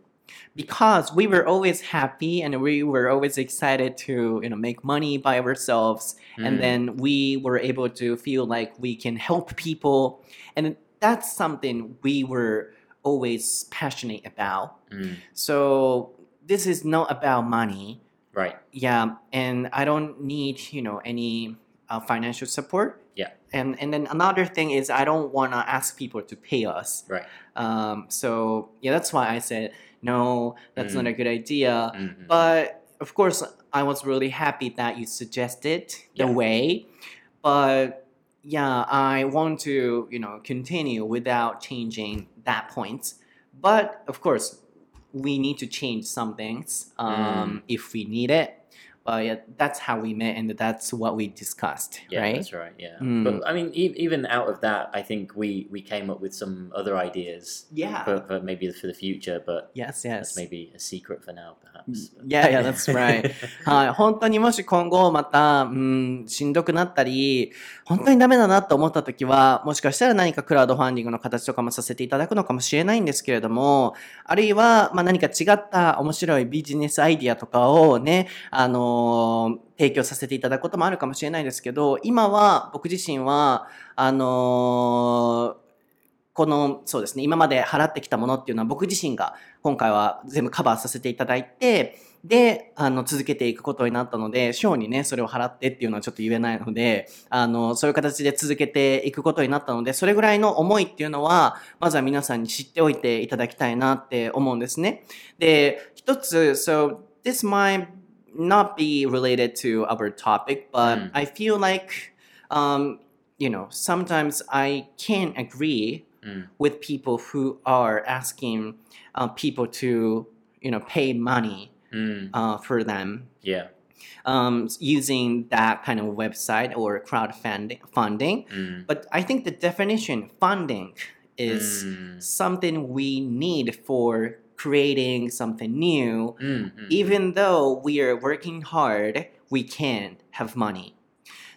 because we were always happy and we were always excited to you know make money by ourselves and Mm. then we were able to feel like we can help people and that's something we were always passionate about Mm. so this is not about money Right. yeah and i don't need you know any uh, financial support. And and then another thing is i don't want to ask people to pay us Right. um, so yeah, that's why I said no. That's not Mm. a good idea. Mm, mm, But of course, I was really happy that you suggested the Yeah. way. But yeah, I want to you know continue without changing that point. But of course, we need to change some things um, if we need it. But yeah, that's how we met, and that's what we discussed, Yeah, right? that's right. Yeah, Mm. but I mean, e- even out of that, I think we we came up with some other ideas Yeah. for, for maybe for the future, but yes, that's yes. maybe a secret for now, perhaps. But- Yeah, yeah, that's right. はい、本当にもし今後また、うん、しんどくなったり、本当にダメだなと思った時は、もしかしたら何かクラウドファンディングの形とかもさせていただくのかもしれないんですけれども、あるいは、まあ、何か違った面白いビジネスアイディアとかをね、あの提供させていただくこともあるかもしれないですけど、今は僕自身は、あのこの、そうですね、今まで払ってきたものっていうのは僕自身が今回は全部カバーさせていただいて、で、あの、続けていくことになったので、ショーにね、それを払ってっていうのはちょっと言えないので、あの、そういう形で続けていくことになったので、それぐらいの思いっていうのは、まずは皆さんに知っておいていただきたいなって思うんですね。で、一つ、so, this my not be related to our topic, but うん I feel like, um, you know, sometimes I can't agree Mm. with people who are asking uh, people to, you know, pay money Mm. uh, for them Yeah. um, using that kind of website or crowdfunding. Funding. Mm. But I think the definition funding is Mm. something we need for creating something new. Mm, mm, Even though we are working hard, we can't have money.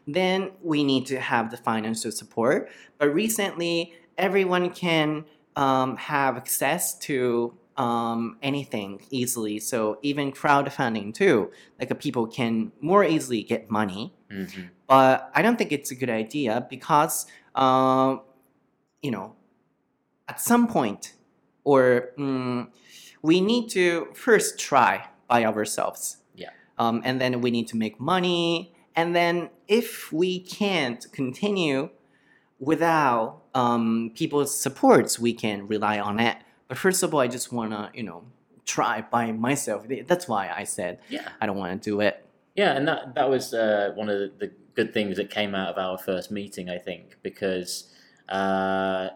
Then we need to have the financial support. But recently, everyone can um, have access to um, anything easily. So even crowdfunding too, like uh, people can more easily get money. mhm. But I don't think it's a good idea because, um, you know, at some point, or mm, we need to first try by ourselves. Yeah. Um, and then we need to make money. And then if we can't continue without um, people's supports, we can rely on it. But first of all, I just want to, you know, try by myself. That's why I said Yeah. I don't want to do it. Yeah, and that that was uh, one of the, the good things that came out of our first meeting, I think, because, uh,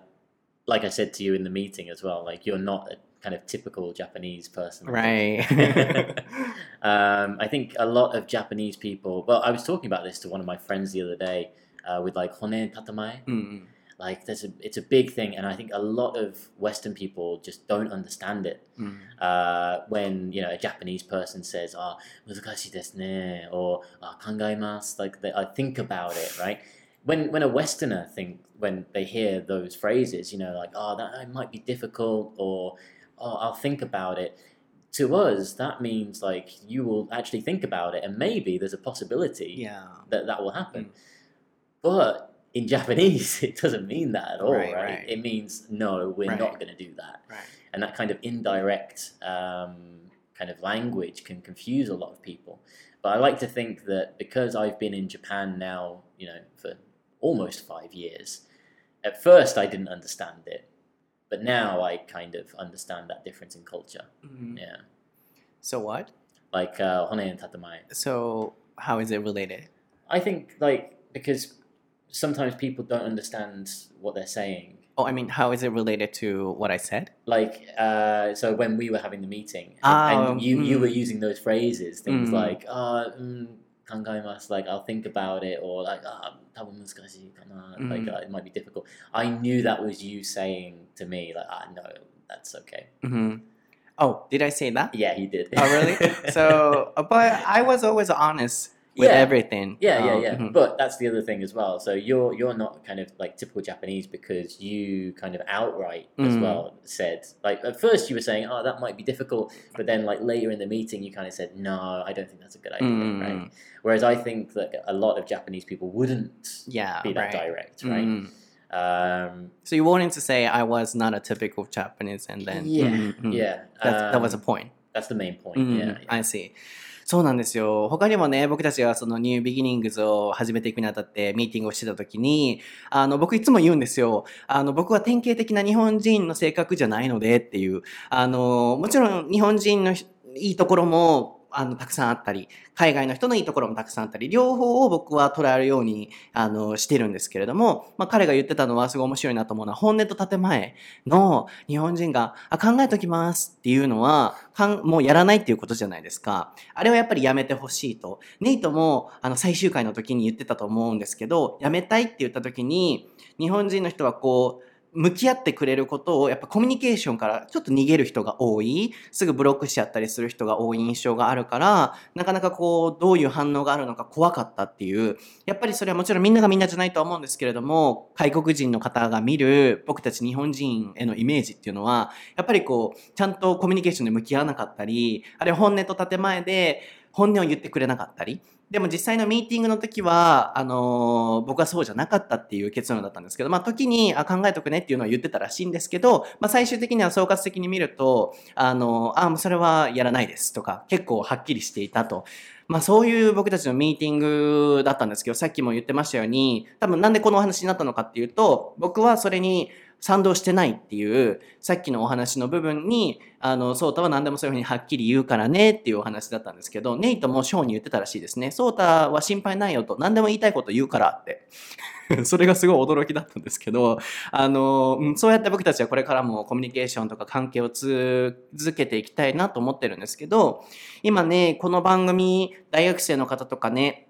like I said to you in the meeting as well, like you're not a kind of typical Japanese person. Right. [laughs] [laughs] um, I think a lot of Japanese people. Well, I was talking about this to one of my friends the other day uh, with like hone tatamae. Mm, mm. Like there's a, it's a big thing, and I think a lot of Western people just don't understand it. Mm. Uh, when you know a Japanese person says "ah muzukashi desu ne" or "ah kangaimasu," like they, I think about it, right? when when a Westerner think when they hear those phrases, you know, like oh that might be difficult or "Oh, I'll think about it." To us, that means like you will actually think about it, and maybe there's a possibility Yeah. that that will happen. But in [laughs] Japanese, it doesn't mean that at all, Right, right? right. It means no, we're Right. not going to do that Right. and that kind of indirect um, kind of language can confuse a lot of people. But I like to think that because I've been in Japan now, you know, for almost five years, at first I didn't understand it, but now I kind of understand that difference in culture. うん Yeah, So what? like uh, hone and tatamae. So how is it related? I think like because sometimes people don't understand what they're saying. Oh, I mean, how is it related to what I said? like uh, so when we were having the meeting and, Ah, and you you mm. were using those phrases things Mm. like uh mm, 考えます like I'll think about it or like ah 多分難しいかな like Mm. uh, it might be difficult I knew that was you saying to me like ah no that's okay hmm Oh, did I say that? yeah he did Oh, really? [laughs] so, uh, but I was always honest with Yeah. everything. Yeah, yeah, Um, yeah. mhm. But that's the other thing as well. So you're you're not kind of like typical Japanese because you kind of outright as Mm. well said like at first you were saying oh that might be difficult, but then like later in the meeting you kind of said no I don't think that's a good idea, Mm. right? Whereas I think that a lot of Japanese people wouldn't Yeah, be that right. direct, right? Mm. Um, So you wanted to say I was not a typical Japanese, and then yeah, Mhm, mhm. yeah. That, that was a um, point. that's the main point. うん Yeah, I see. そうなんですよ。他にもね、僕たちがそのニュービギニングズを始めていくにあたってミーティングをしてた時に、あの、僕いつも言うんですよ。あの、僕は典型的な日本人の性格じゃないのでっていう。あの、もちろん日本人のいいところも、あの、たくさんあったり、海外の人のいいところもたくさんあったり、両方を僕は捉えるように、あの、してるんですけれども、まあ、彼が言ってたのはすごい面白いなと思うのは、本音と建前の日本人が、あ、考えときますっていうのは、かんもうやらないっていうことじゃないですか。あれはやっぱりやめてほしいと。ネイトも、あの、最終回の時に言ってたと思うんですけど、やめたいって言った時に、日本人の人はこう、向き合ってくれることを、やっぱコミュニケーションからちょっと逃げる人が多い、すぐブロックしちゃったりする人が多い印象があるから、なかなかこう、どういう反応があるのか怖かったっていう、やっぱりそれはもちろんみんながみんなじゃないとは思うんですけれども、外国人の方が見る僕たち日本人へのイメージっていうのは、やっぱりこう、ちゃんとコミュニケーションで向き合わなかったり、あるいは本音と建前で本音を言ってくれなかったり、でも実際のミーティングの時は、あのー僕はそうじゃなかったっていう結論だったんですけど、まあ時にあ考えとくねっていうのは言ってたらしいんですけど、まあ最終的には総括的に見ると、あのーあ、もうそれはやらないですとか、結構はっきりしていたと。まあそういう僕たちのミーティングだったんですけど、さっきも言ってましたように、多分なんでこのお話になったのかっていうと、僕はそれに賛同してないっていう、さっきのお話の部分に、あの、ソータは何でもそういうふうにはっきり言うからねっていうお話だったんですけど、ネイトもショーに言ってたらしいですね。ソータは心配ないよと、何でも言いたいこと言うからって。[laughs] それがすごい驚きだったんですけど、あの、そうやって僕たちはこれからもコミュニケーションとか関係を続けていきたいなと思ってるんですけど、今ね、この番組、大学生の方とかね、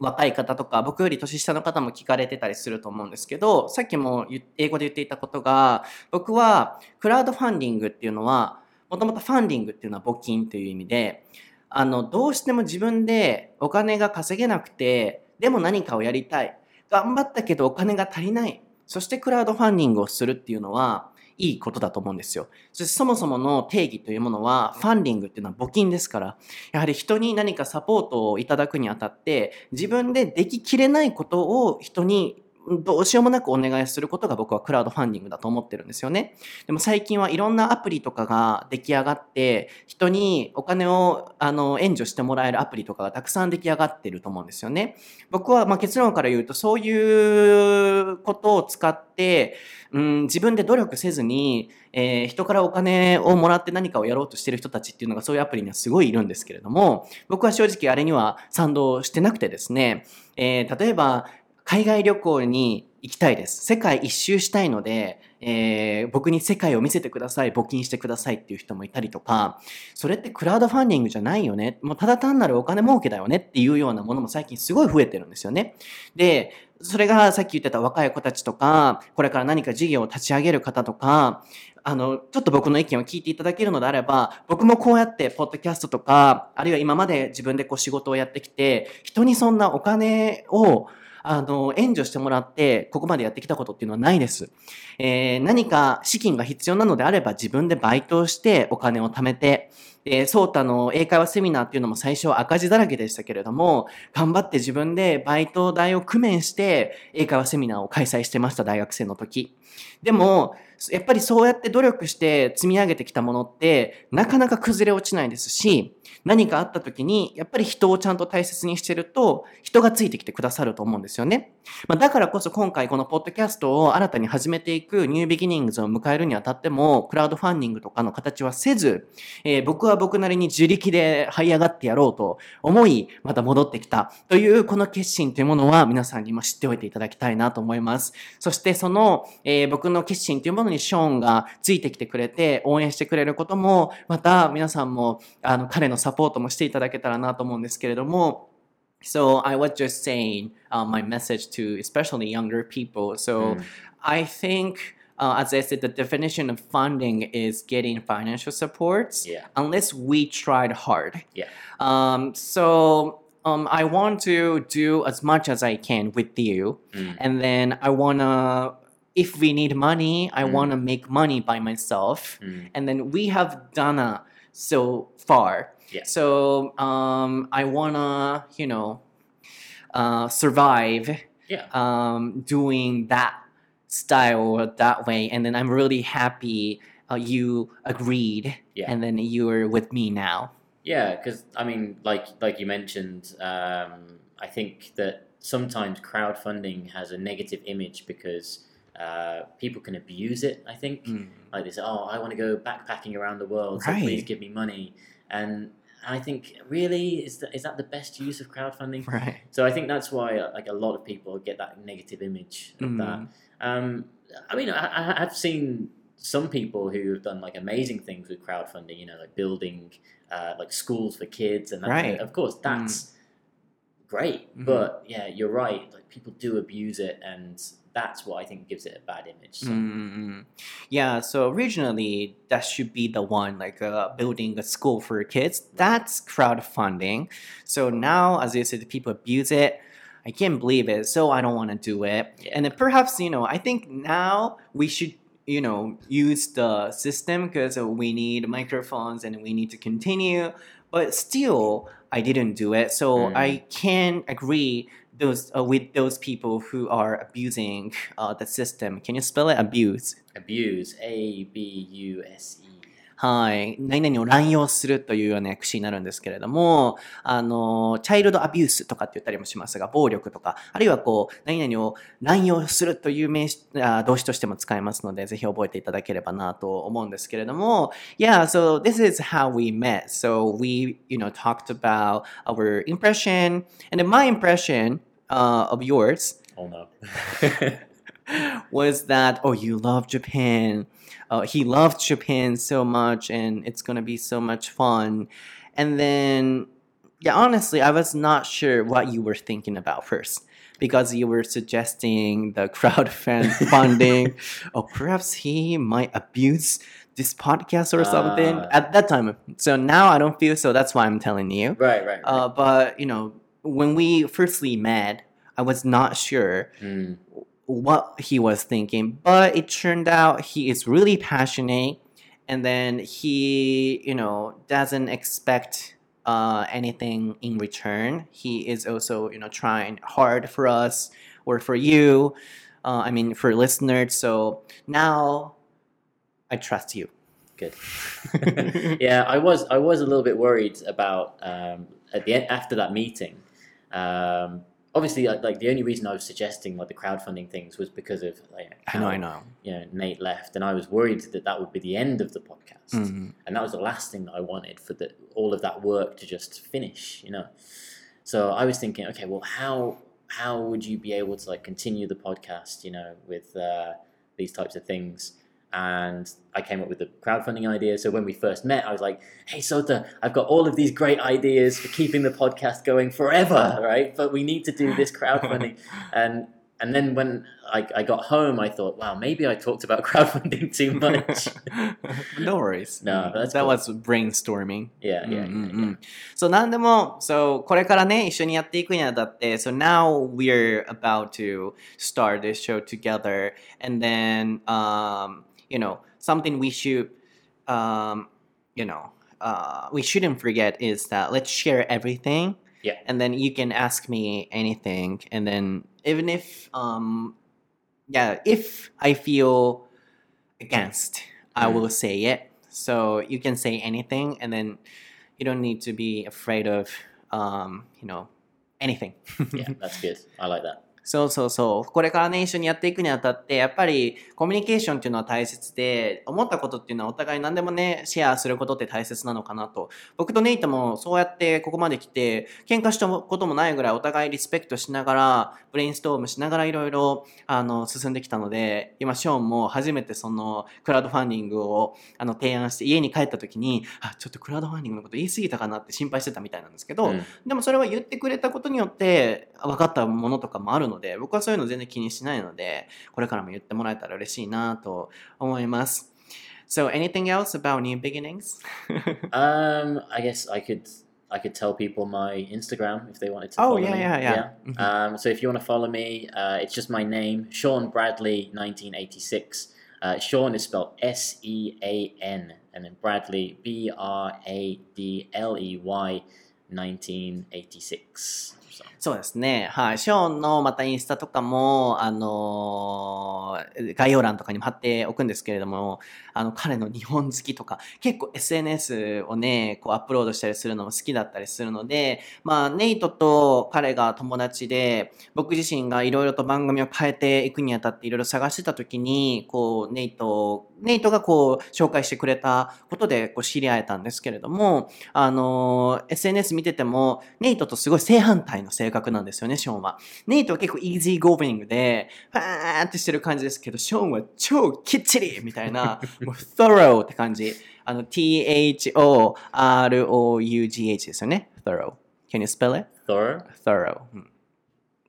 若い方とか、僕より年下の方も聞かれてたりすると思うんですけど、さっきも英語で言っていたことが、僕はクラウドファンディングっていうのは、もともとファンディングっていうのは募金という意味で、あの、どうしても自分でお金が稼げなくて、でも何かをやりたい。頑張ったけどお金が足りない。そしてクラウドファンディングをするっていうのは、いいことだと思うんですよ。そそもそもの定義というものは、ファンディングっていうのは募金ですから、やはり人に何かサポートをいただくにあたって、自分ででききれないことを人にどうしようもなくお願いすることが僕はクラウドファンディングだと思ってるんですよね。でも最近はいろんなアプリとかが出来上がって、人にお金をあの援助してもらえるアプリとかがたくさん出来上がってると思うんですよね。僕はまあ結論から言うとそういうことを使って、うん、自分で努力せずに、えー人からお金をもらって何かをやろうとしてる人たちっていうのがそういうアプリにはすごいいるんですけれども、僕は正直あれには賛同してなくてですね、えー例えば海外旅行に行きたいです。世界一周したいので、えー僕に世界を見せてください、募金してくださいっていう人もいたりとか、それってクラウドファンディングじゃないよね。もうただ単なるお金儲けだよねっていうようなものも最近すごい増えてるんですよね。で、それがさっき言ってた若い子たちとか、これから何か事業を立ち上げる方とか、あの、ちょっと僕の意見を聞いていただけるのであれば、僕もこうやって、ポッドキャストとか、あるいは今まで自分でこう仕事をやってきて、人にそんなお金を、あの、援助してもらって、ここまでやってきたことっていうのはないです。えー何か資金が必要なのであれば、自分でバイトをしてお金を貯めて、で、ソータの英会話セミナーっていうのも最初は赤字だらけでしたけれども、頑張って自分でバイト代を工面して英会話セミナーを開催してました、大学生の時。でも、やっぱりそうやって努力して積み上げてきたものって、なかなか崩れ落ちないですし、何かあった時に、やっぱり人をちゃんと大切にしてると、人がついてきてくださると思うんですよね。まあ、だからこそ今回このポッドキャストを新たに始めていくニュービギニングズを迎えるにあたっても、クラウドファンディングとかの形はせず、えー僕は僕なりに自力で這い上がってやろうと思い、また戻ってきたというこの決心というものは皆さんにも知っておいていただきたいなと思います。そしてその、えー僕の決心というものにショーンがついてきてくれて応援してくれることも、また皆さんもあの彼のサポートもしていただけたらなと思うんですけれども、So I was just saying uh, my message to especially younger people. So I think, uh, as I said, the definition of funding is getting financial supports Yeah. unless we tried hard. Yeah. Um, so um, I want to do as much as I can with you, Mm. and then I wanna. If we need money, I wanna make money by myself, Mm. and then we have done uh, so far. Yeah. So um, I wanna, you know, uh, survive Yeah. um, doing that style that way, and then I'm really happy uh, you agreed, Yeah. and then you're with me now. Yeah, because I mean, like like you mentioned, um, I think that sometimes crowdfunding has a negative image because uh, people can abuse it. I think like they say, "Oh, I want to go backpacking around the world, so please give me money." And I think, really, is that is that the best use of crowdfunding? [laughs] Right. So I think that's why uh, like a lot of people get that negative image of that. Mm. Um, I mean, I, I- I've seen some people who have done like amazing things with crowdfunding. You know, like building uh, like schools for kids, and that, Right. of course that's great. Mhm. But yeah, you're right. Like people do abuse it, and that's what I think gives it a bad image. So, Mm, yeah, so originally that should be the one like uh, building a school for kids. That's crowdfunding. So now, as you said, people abuse it. I can't believe it, so I don't want to do it. Yeah. And then perhaps you know, I think now we should you know use the system because we need microphones and we need to continue. But still, I didn't do it, so Mm. I can agree those uh, with those people who are abusing uh, the system. Can you spell it? Abuse. abuse, A B U S E. はい。何々を乱用するというような訳詞になるんですけれども、あの、チャイルドアビュースとかって言ったりもしますが、暴力とか、あるいはこう、何々を乱用するという名詞あ動詞としても使えますので、ぜひ覚えていただければなと思うんですけれども、Yeah, so this is how we met. So we, you know, talked about our impression, and then my impression uh, of yours Oh [laughs] no. was that oh you love Japan. Uh, he loved Japan so much, and it's gonna be so much fun. And then, yeah, honestly, I was not sure what you were thinking about first because you were suggesting the [laughs] crowdfunding. [laughs] or perhaps he might abuse this podcast or something Ah. at that time. So now I don't feel so. That's why I'm telling you. right, right. right. Uh, but you know, when we firstly met, I was not sure Mm. what he was thinking, but it turned out he is really passionate, and then he, you know, doesn't expect uh, anything in return. He is also, you know, trying hard for us or for you. Uh, I mean, for listeners. So now, I trust you. Good. [laughs] yeah, I was I was a little bit worried about um, at the end after that meeting. Um, obviously, like, like the only reason I was suggesting like the crowdfunding things was because of like, I know, I know. You know, Nate left, and I was worried that that would be the end of the podcast, Mhm. and that was the last thing that I wanted for the all of that work to just finish. You know, so I was thinking, okay, well, how how would you be able to like continue the podcast, you know, with uh, these types of things? And I came up with the crowdfunding idea. So when we first met, I was like, "Hey Sota, I've got all of these great ideas for keeping the podcast going forever, [laughs] right? But we need to do this crowdfunding." [laughs] and and then when I, I got home, I thought, wow, maybe I talked about crowdfunding [laughs] too much. no worries. No, that's that cool. was brainstorming. yeah, yeah, うんうん yeah, う yeah. んそう、なんでも、そう、これからね、一緒にやっていくにあたって、so now we're about to start this show together, and then, um, you know, something we should, um, you know, uh, we shouldn't forget is that let's share everything. Yeah. And then you can ask me anything, and then even if, um, yeah, if I feel against, I Mm. will say it. So you can say anything, and then you don't need to be afraid of, um, you know, anything. [laughs] yeah, that's good. I like that. そうそうそう。これからね、一緒にやっていくにあたって、やっぱりコミュニケーションっていうのは大切で、思ったことっていうのはお互い何でもね、シェアすることって大切なのかなと。僕とネイトもそうやってここまで来て、喧嘩したこともないぐらいお互いリスペクトしながら、ブレインストームしながらいろいろ、あの、進んできたので、今、ショーンも初めてその、クラウドファンディングを、あの、提案して、家に帰った時に、あ、ちょっとクラウドファンディングのこと言い過ぎたかなって心配してたみたいなんですけど、Mm. でもそれは言ってくれたことによって分かったものとかもあるの僕はそういうの全然気にしないので、これからも言ってもらえたら嬉しいなと思います。So, anything else about new beginnings? [laughs] Um, I guess I could I could tell people my Instagram if they wanted to Oh, follow yeah, me. yeah, yeah. Mhm. Um, so if you want to follow me, uh, it's just my name, Sean Bradley, 1986. Uh, Sean is spelled S E A N, and then Bradley B R A D L E Y, 1986. そうですね。はい。ショーンのまたインスタとかも、あのー概要欄とかにも貼っておくんですけれども、あの、彼の日本好きとか、結構 SNS をね、こうアップロードしたりするのも好きだったりするので、まあ、ネイトと彼が友達で、僕自身がいろいろと番組を変えていくにあたっていろいろ探してた時に、こう、ネイト、ネイトがこう、紹介してくれたことで、こう、知り合えたんですけれども、あの SNS 見てても、ネイトとすごい正反対の性格なんですよね、ショーンは。ネイトは結構イージーゴービングで、ファーってしてる感じですけど、ショーンは超きっちりみたいな、もう thorough って感じ。あの、t-h-o-r-o-u-g-h ですよね。thorough. Can you spell it? thorough. thorough. うん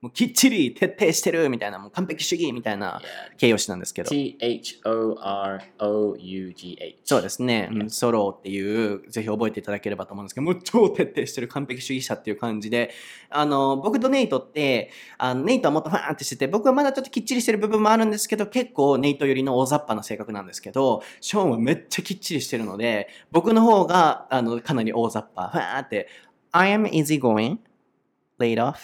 もうきっちり徹底してるみたいな、もう完璧主義みたいな.形容詞なんですけど。T H O R O U G H. そうですね。うん、ソロっていう、ぜひ覚えていただければと思うんですけど、もう超徹底してる完璧主義者っていう感じで、あの、僕とネイトって、あのネイトはもっとファーンってしてて、僕はまだちょっときっちりしてる部分もあるんですけど、結構ネイトよりの大雑把な性格なんですけど、ショーンはめっちゃきっちりしてるので、僕の方が、あの、かなり大雑把、ファーンって、I am easygoing, laid off.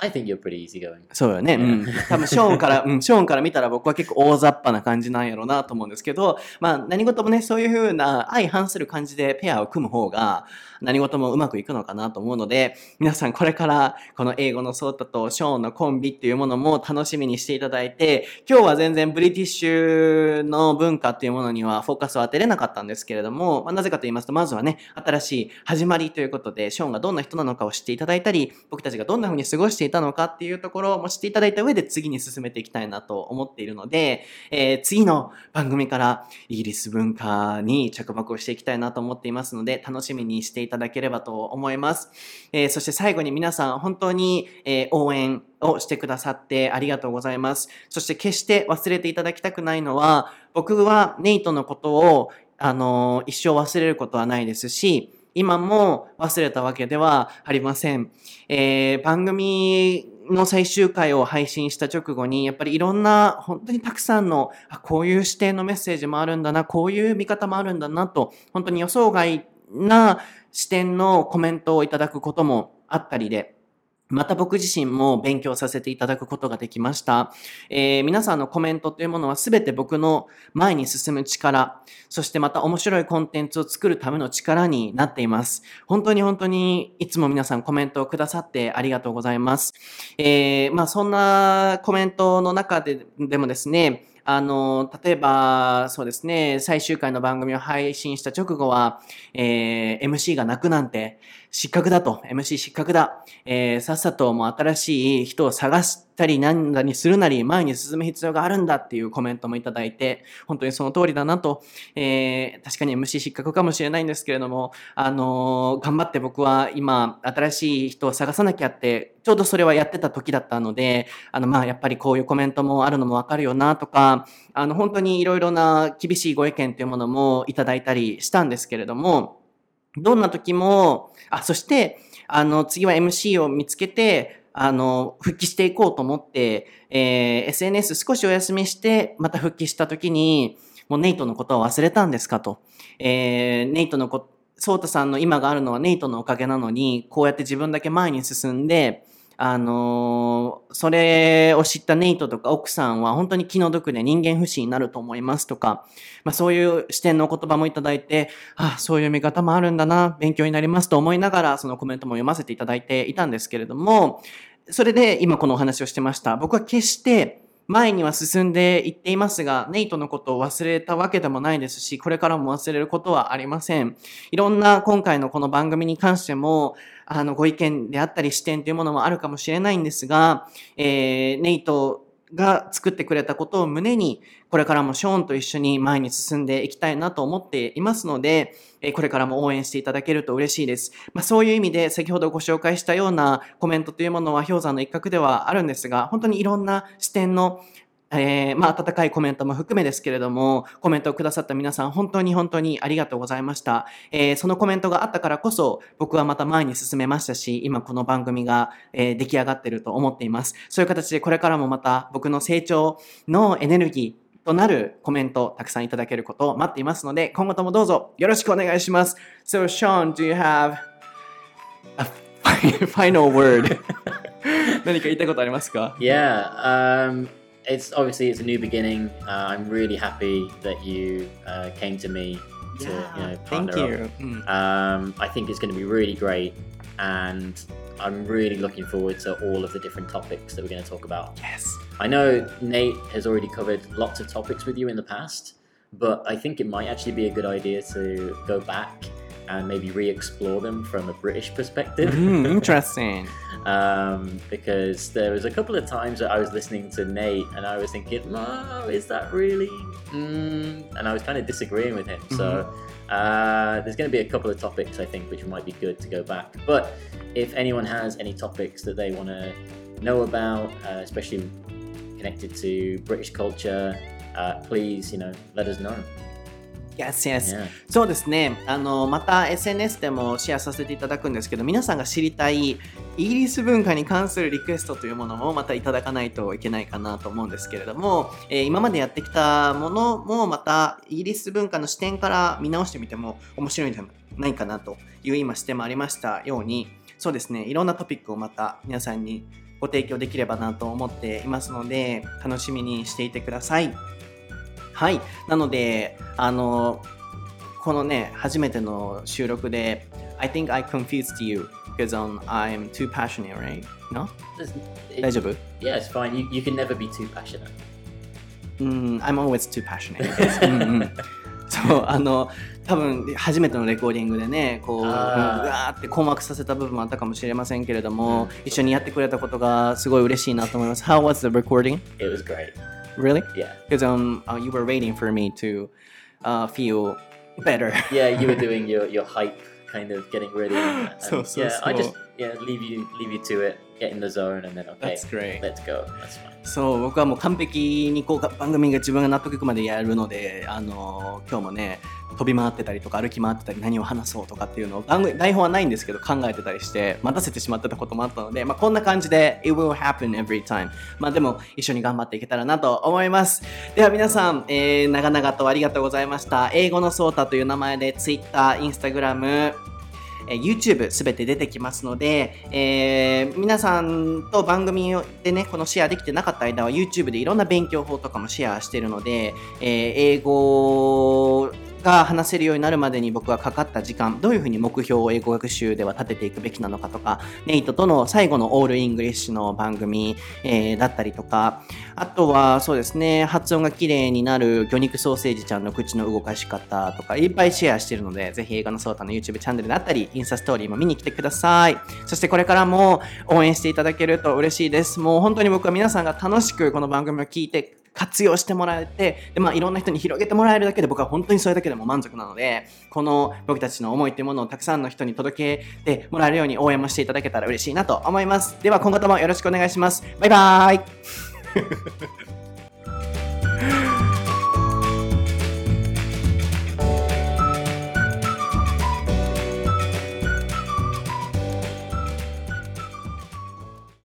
I think you're pretty easygoing. そうよね。うん。多分、ショーンから、うん、ショーンから見たら僕は結構大雑把な感じなんやろうなと思うんですけど、まあ、何事もね、そういう風な相反する感じでペアを組む方が、何事もうまくいくのかなと思うので、皆さんこれから、この英語のソータとショーンのコンビっていうものも楽しみにしていただいて、今日は全然ブリティッシュの文化っていうものにはフォーカスを当てれなかったんですけれども、まあ、なぜかと言いますと、まずはね、新しい始まりということで、ショーンがどんな人なのかを知っていただいたり、僕たちがどんな風に過ごしてしていたのかっていうところも知っていただいた上で次に進めていきたいなと思っているので、えー次の番組からイギリス文化に着目をしていきたいなと思っていますので、楽しみにしていただければと思います。えーそして最後に皆さん本当に、えー応援をしてくださってありがとうございます。そして決して忘れていただきたくないのは、僕はネイトのことを、あの一生忘れることはないですし、今も忘れたわけではありません。えー番組の最終回を配信した直後に、やっぱりいろんな、本当にたくさんの、あこういう視点のメッセージもあるんだな、こういう見方もあるんだなと、本当に予想外な視点のコメントをいただくこともあったりで、また僕自身も勉強させていただくことができました。えー皆さんのコメントというものはすべて僕の前に進む力、そしてまた面白いコンテンツを作るための力になっています。本当に本当にいつも皆さんコメントをくださってありがとうございます。えーまあそんなコメントの中ででもですね、あの、例えば、そうですね、最終回の番組を配信した直後は、えー、MC が泣くなんて、失格だと、MC 失格だ、えー、さっさともう新しい人を探すたり何だにするなり前に進む必要があるんだっていうコメントもいただいて、本当にその通りだなと、えー、確かに MC 失格かもしれないんですけれども、あのー、頑張って僕は今、新しい人を探さなきゃって、ちょうどそれはやってた時だったので、あの、まあ、やっぱりこういうコメントもあるのもわかるよなとか、あの、本当にいろいろな厳しいご意見というものもいただいたりしたんですけれども、どんな時も、あ、そして、あの、次は MC を見つけて、あの、復帰していこうと思って、えー、SNS 少しお休みして、また復帰した時に、もうネイトのことは忘れたんですかと。えー、ネイトのこ、ソータさんの今があるのはネイトのおかげなのに、こうやって自分だけ前に進んで、あのー、それを知ったネイトとか奥さんは本当に気の毒で人間不信になると思いますとか、まあそういう視点のお言葉もいただいて、ああ、そういう見方もあるんだな、勉強になりますと思いながらそのコメントも読ませていただいていたんですけれども、それで今このお話をしてました。僕は決して前には進んでいっていますが、ネイトのことを忘れたわけでもないですし、これからも忘れることはありません。いろんな今回のこの番組に関しても、あの、ご意見であったり視点というものもあるかもしれないんですが、えー、ネイトが作ってくれたことを胸に、これからもショーンと一緒に前に進んでいきたいなと思っていますので、これからも応援していただけると嬉しいです。まあ、そういう意味で先ほどご紹介したようなコメントというものは氷山の一角ではあるんですが、本当にいろんな視点のえー、まあ、温かいコメントも含めですけれども、コメントをくださった皆さん、本当に本当にありがとうございました。えー、そのコメントがあったからこそ、僕はまた前に進めましたし、今この番組が、えー、出来上がってると思っています。そういう形でこれからもまた僕の成長のエネルギー、となるコメントたくさんいただけることを待っていますので、今後ともどうぞよろしくお願いします。So, Sean, do you have a [laughs] final word? [laughs] 何か言いたいことありますか？Yeah, um, it's obviously it's a new beginning. Uh, I'm really happy that you uh, came to me to yeah, you know thank you. up. Mm. Um, I think it's going to be really great, and I'm really looking forward to all of the different topics that we're going to talk about. Yes. I know Nate has already covered lots of topics with you in the past, but I think it might actually be a good idea to go back and maybe re-explore them from a British perspective. Mm, interesting. [laughs] um, because there was a couple of times that I was listening to Nate and I was thinking, "Oh, is that really?" Mm, and I was kind of disagreeing with him. Mm-hmm. So uh, there's going to be a couple of topics I think which might be good to go back. But if anyone has any topics that they want to know about, uh, especially connected to British culture, uh, please, you know, let us know. Yes, yes. そうですね。あの、また SNS でもシェアさせていただくんですけど、皆さんが知りたいイギリス文化に関するリクエストというものもまたいただかないといけないかなと思うんですけれども、えー、今までやってきたものもまたイギリス文化の視点から見直してみても面白いんじゃないかなという今視点もありましたように、そうですね。いろんなトピックをまた皆さんにご提供できればなと思っていますので、楽しみにしていてください。はい。なので、あの、このね、初めての収録で、I think I confused you because um, I'm too passionate, right? No? 大丈夫 Yeah, it's fine. You, you can never be too passionate. Mm, I'm always too passionate. うんうん、そう、あの、多分初めてのレコーディングでねこううわーって困惑させた部分もあったかもしれませんけれども、一緒にやってくれたことがすごい嬉しいなと思います。How was the recording? It was great. Really? Yeah. Because um, uh, you were waiting for me to uh, feel better. yeah, you were [laughs] doing your, your hype, kind of getting ready. [laughs] And, so, so, yeah. I just yeah leave you leave you to it, get in the zone, and then okay, That's great. let's go. That's fine. そう僕はもう完璧にこう番組が自分が納得いくまでやるので、あの今日もね飛び回ってたりとか歩き回ってたり何を話そうとかっていうのを台本はないんですけど考えてたりして待たせてしまってたこともあったので、まあ、こんな感じで It will happen every time まあでも一緒に頑張っていけたらなと思います。では皆さん、えー、長々とありがとうございました。英語のソータという名前で Twitter、Instagram え YouTube すべて出てきますので、えー、皆さんと番組でね、このシェアできてなかった間は YouTube でいろんな勉強法とかもシェアしてるので、えー、英語が話せるようになるまでに僕はかかった時間、どういうふうに目標を英語学習では立てていくべきなのかとか、ネイトとの最後のオールイングリッシュの番組、えー、だったりとか、あとはそうですね、発音が綺麗になる魚肉ソーセージちゃんの口の動かし方とか、いっぱいシェアしてるので、ぜひ映画のソータの YouTube チャンネルだったり、インスタストーリーも見に来てください。そしてこれからも応援していただけると嬉しいです。もう本当に僕は皆さんが楽しくこの番組を聞いて活用してもらえて、で、まあ、いろんな人に広げてもらえるだけで僕は本当にそれだけでも満足なので、この僕たちの思いっていうものをたくさんの人に届けてもらえるように応援もしていただけたら嬉しいなと思います。では今後ともよろしくお願いします。バイバーイ [laughs]